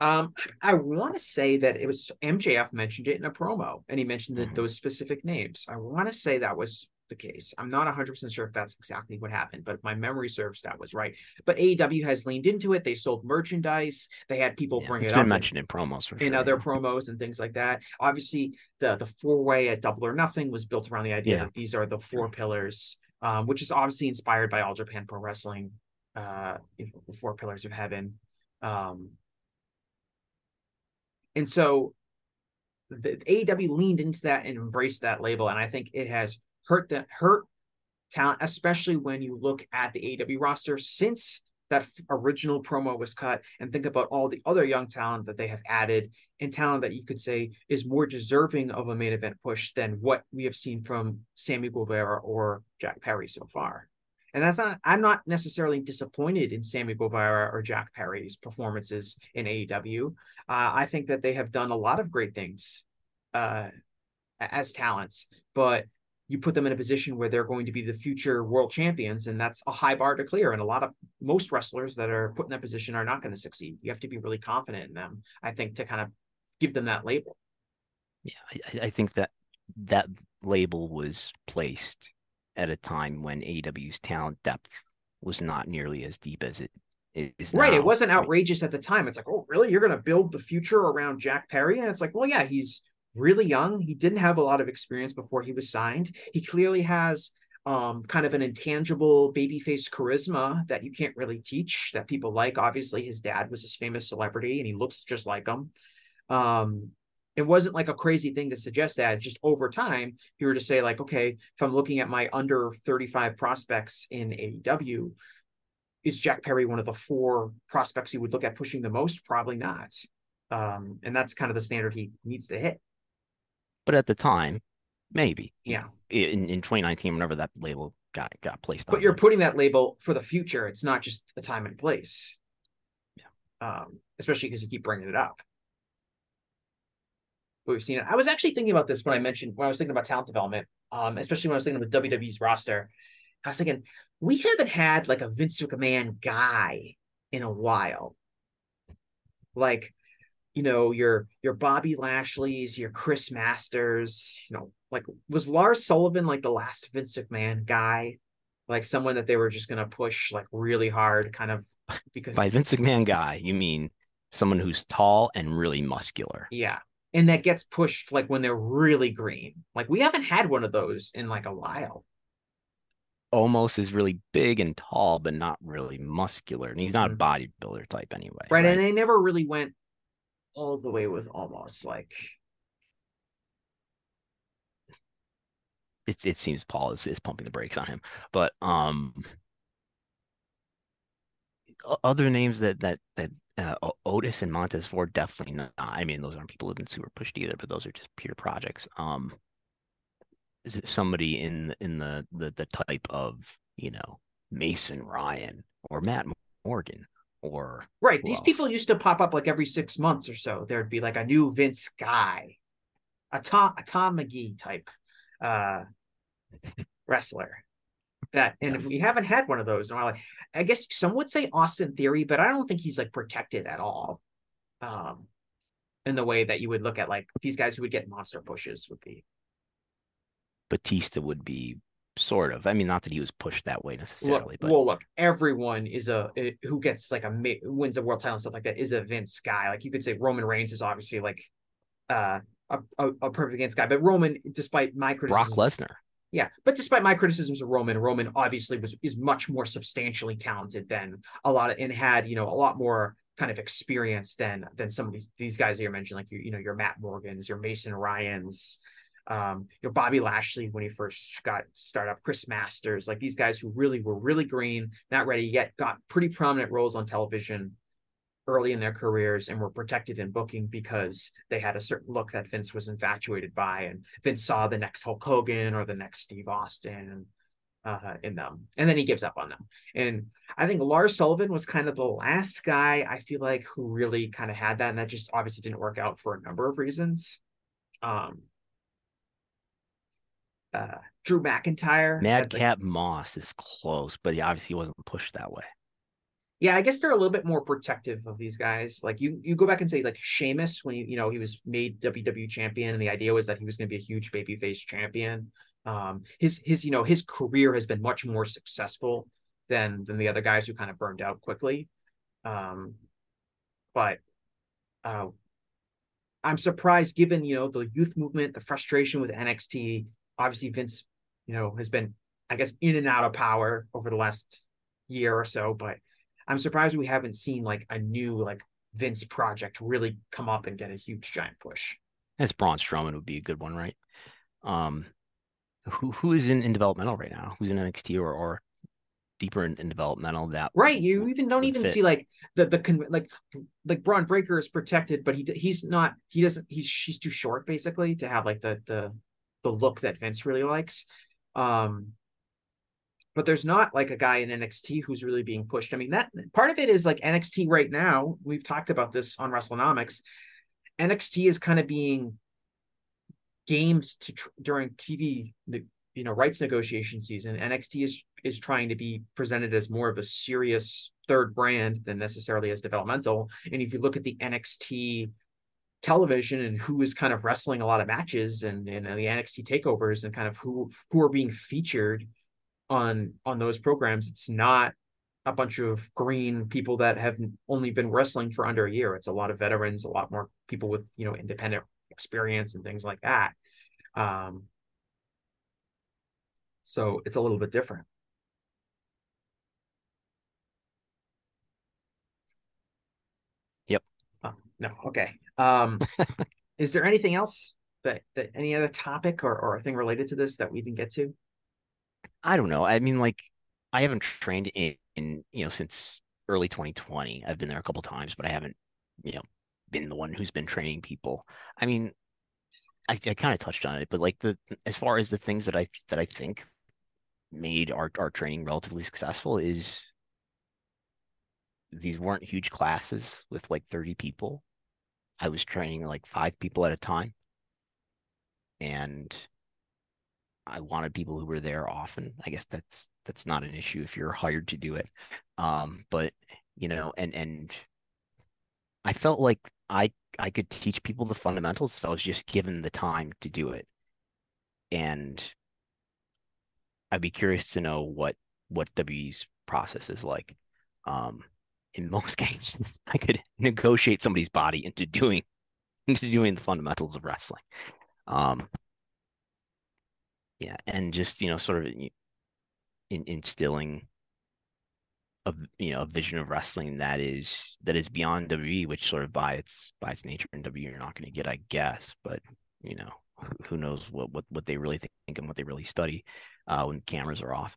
S1: Um, I want to say that it was MJF mentioned it in a promo, and he mentioned that
S2: Mhm.
S1: those specific names. I want to say that was the case. I'm not 100% sure if that's exactly what happened, but if my memory serves that was right. But AEW has leaned into it. They sold merchandise. They had people
S2: Yeah,
S1: bring
S2: it's
S1: it
S2: been
S1: up in-
S2: mentioned in promos for
S1: in
S2: sure.
S1: other
S2: yeah.
S1: promos and things like that. Obviously, the the four way at Double or Nothing was built around the idea
S2: Yeah.
S1: that these are the four pillars, um, which is obviously inspired by All Japan Pro Wrestling, uh, you know, the four pillars of heaven. Um, and so the AEW leaned into that and embraced that label, and I think it has hurt the hurt talent, especially when you look at the AEW roster since that original promo was cut, and think about all the other young talent that they have added, and talent that you could say is more deserving of a main event push than what we have seen from Sammy Guevara or Jack Perry so far. And that's not, I'm not necessarily disappointed in Sammy Guevara or Jack Perry's performances in AEW. Uh, I think that they have done a lot of great things uh, as talents, but you put them in a position where they're going to be the future world champions, and that's a high bar to clear. And a lot of most wrestlers that are put in that position are not going to succeed. You have to be really confident in them, I think, to kind of give them that label.
S2: Yeah, I, I think that that label was placed at a time when AEW's talent depth was not nearly as deep as it is now.
S1: Right.
S2: now.
S1: It wasn't outrageous at the time. It's like, oh, really? You're going to build the future around Jack Perry? And it's like, well, yeah, he's really young. He didn't have a lot of experience before he was signed. He clearly has um, kind of an intangible babyface charisma that you can't really teach that people like. Obviously, his dad was this famous celebrity and he looks just like him. Um, it wasn't like a crazy thing to suggest that just over time, if you were to say, like, okay, if I'm looking at my under 35 prospects in AEW, is Jack Perry one of the four prospects you would look at pushing the most? Probably not. Um, and that's kind of the standard he needs to hit.
S2: But at the time, maybe.
S1: Yeah.
S2: In in 2019, whenever that label got got placed on
S1: But you're putting that label for the future. It's not just the time and place.
S2: Yeah.
S1: Um, especially because you keep bringing it up. We've seen it. I was actually thinking about this when I mentioned when I was thinking about talent development, um, especially when I was thinking about WWE's roster. I was thinking we haven't had like a Vince McMahon guy in a while. Like, you know, your your Bobby Lashley's, your Chris Masters, you know, like was Lars Sullivan like the last Vince McMahon guy? Like someone that they were just gonna push like really hard, kind of because
S2: By Vince McMahon guy, you mean someone who's tall and really muscular.
S1: yeah. And that gets pushed like when they're really green. Like we haven't had one of those in like a while.
S2: Omos is really big and tall, but not really muscular. And he's not a
S1: Mhm.
S2: bodybuilder type anyway.
S1: Right. And they never really went all the way with Omos like
S2: it's it seems Paul is, is pumping the brakes on him. But um other names that that that uh, Otis and Montez Ford definitely not. I mean, those aren't people who've been super pushed either, but those are just pure projects. Um, is it somebody in in the the the type of you know Mason Ryan or Matt Morgan or
S1: right. These
S2: else?
S1: people used to pop up like every six months or so. There'd be like a new Vince guy, a Tom a Tom Magee type uh wrestler. That and
S2: Yeah.
S1: if we haven't had one of those in a while, like, I guess some would say Austin Theory, but I don't think he's like protected at all. Um in the way that you would look at like these guys who would get monster pushes would be.
S2: Batista would be sort of. I mean, not that he was pushed that way
S1: Look,
S2: necessarily, but
S1: well, look, everyone is a eh, who gets like a wins a world title and stuff like that is a Vince guy. Like you could say Roman Reigns is obviously like uh, a, a a perfect Vince guy, but Roman, despite my criticism, Brock
S2: Lesnar.
S1: Yeah, but despite my criticisms of Roman, Roman obviously was is much more substantially talented than a lot of and had you know a lot more kind of experience than than some of these these guys that you're mentioning, like you you know your Matt Morgans, your Mason Ryan's, um, you know Bobby Lashley when he first got started Chris Masters, like these guys who really were really green, not ready yet, got pretty prominent roles on television. Early in their careers and were protected in booking because they had a certain look that Vince was infatuated by, and Vince saw the next Hulk Hogan or the next Steve Austin uh, in them, and then he gives up on them. And I think Lars Sullivan was kind of the last guy I feel like who really kind of had that, and that just obviously didn't work out for a number of reasons. Um, uh, Drew McIntyre,
S2: Madcap like, Moss is close, but he obviously wasn't pushed that way
S1: yeah, I guess they're a little bit more protective of these guys. Like you, you go back and say like Sheamus when you, know he was made WWE champion, and the idea was that he was going to be a huge babyface champion. Um, his his you know his career has been much more successful than than the other guys who kind of burned out quickly. Um, but uh, I'm surprised given you know the youth movement, the frustration with NXT. Obviously, Vince, you know, has been I guess in and out of power over the last year or so, but I'm surprised we haven't seen like a new like Vince project really come up and get a huge giant push.
S2: As Braun Strowman would be a good one, right? Um, who who is in, in developmental right now? Who's in NXT or or deeper in, in developmental that
S1: right? You even don't even fit. see like the the con- like like Bron Breakker is protected, but he he's not he doesn't he's she's too short basically to have like the the the look that Vince really likes. Um, but there's not like a guy in NXT who's really being pushed. I mean, that part of it is like NXT right now. We've talked about this on Wrestlenomics. NXT is kind of being gamed to tr- during TV, you know, rights negotiation season. NXT is is trying to be presented as more of a serious third brand than necessarily as developmental. And if you look at the NXT television and who is kind of wrestling a lot of matches and, and the NXT takeovers and kind of who who are being featured on on those programs it's not a bunch of green people that have only been wrestling for under a year. It's a lot of veterans a lot more people with you know independent experience and things like that. Um so it's a little bit different.
S2: Yep.
S1: Uh, no okay. Um is there anything else that that any other topic or, or a thing related to this that we didn't get to
S2: I don't know. I mean, like, I haven't trained in, in you know since early 2020. I've been there a couple times, but I haven't, you know, been the one who's been training people. I mean, I, I kind of touched on it, but like the as far as the things that I that I think made our our training relatively successful is these weren't huge classes with like 30 people. I was training like five people at a time. And I wanted people who were there often. I guess that's that's not an issue if you're hired to do it. Um, but you know, and and I felt like I I could teach people the fundamentals if I was just given the time to do it. And I'd be curious to know what what WE's process is like. Um, in most cases, I could negotiate somebody's body into doing into doing the fundamentals of wrestling. Um, yeah and just you know sort of in, instilling a you know a vision of wrestling that is that is beyond WWE, which sort of by its by its nature in WWE you're not going to get, I guess. But you know, who knows what what what they really think and what they really study uh, when cameras are off.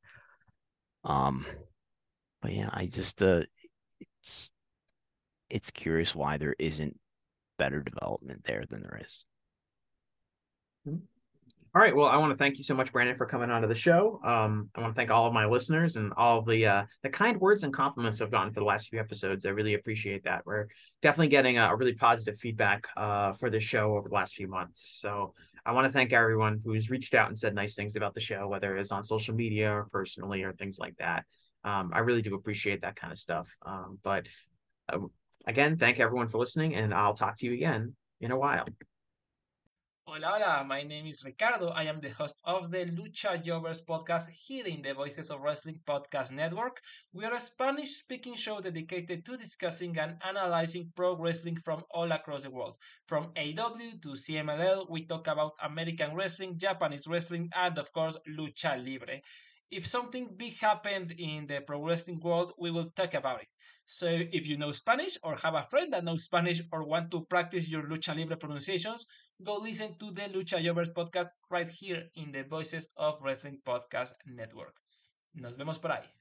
S2: Um, but yeah, I just uh, it's it's curious why there isn't better development there than there is.
S1: Mm-hmm. All right. Well, I want to thank you so much, Brandon, for coming onto the show. Um, I want to thank all of my listeners and all the uh, the kind words and compliments I've gotten for the last few episodes. I really appreciate that. We're definitely getting a, a really positive feedback uh, for the show over the last few months. So I want to thank everyone who's reached out and said nice things about the show, whether it's on social media or personally or things like that. Um, I really do appreciate that kind of stuff. Um, but uh, again, thank everyone for listening, and I'll talk to you again in a while.
S3: Hola, hola, my name is Ricardo. I am the host of the Lucha Jovers podcast here in the Voices of Wrestling Podcast Network. We are a Spanish speaking show dedicated to discussing and analyzing pro wrestling from all across the world. From AW to CMLL, we talk about American wrestling, Japanese wrestling, and of course, Lucha Libre if something big happened in the pro wrestling world, we will talk about it. So if you know Spanish or have a friend that knows Spanish or want to practice your lucha libre pronunciations, go listen to the Lucha Jovers podcast right here in the Voices of Wrestling Podcast Network. Nos vemos por ahí.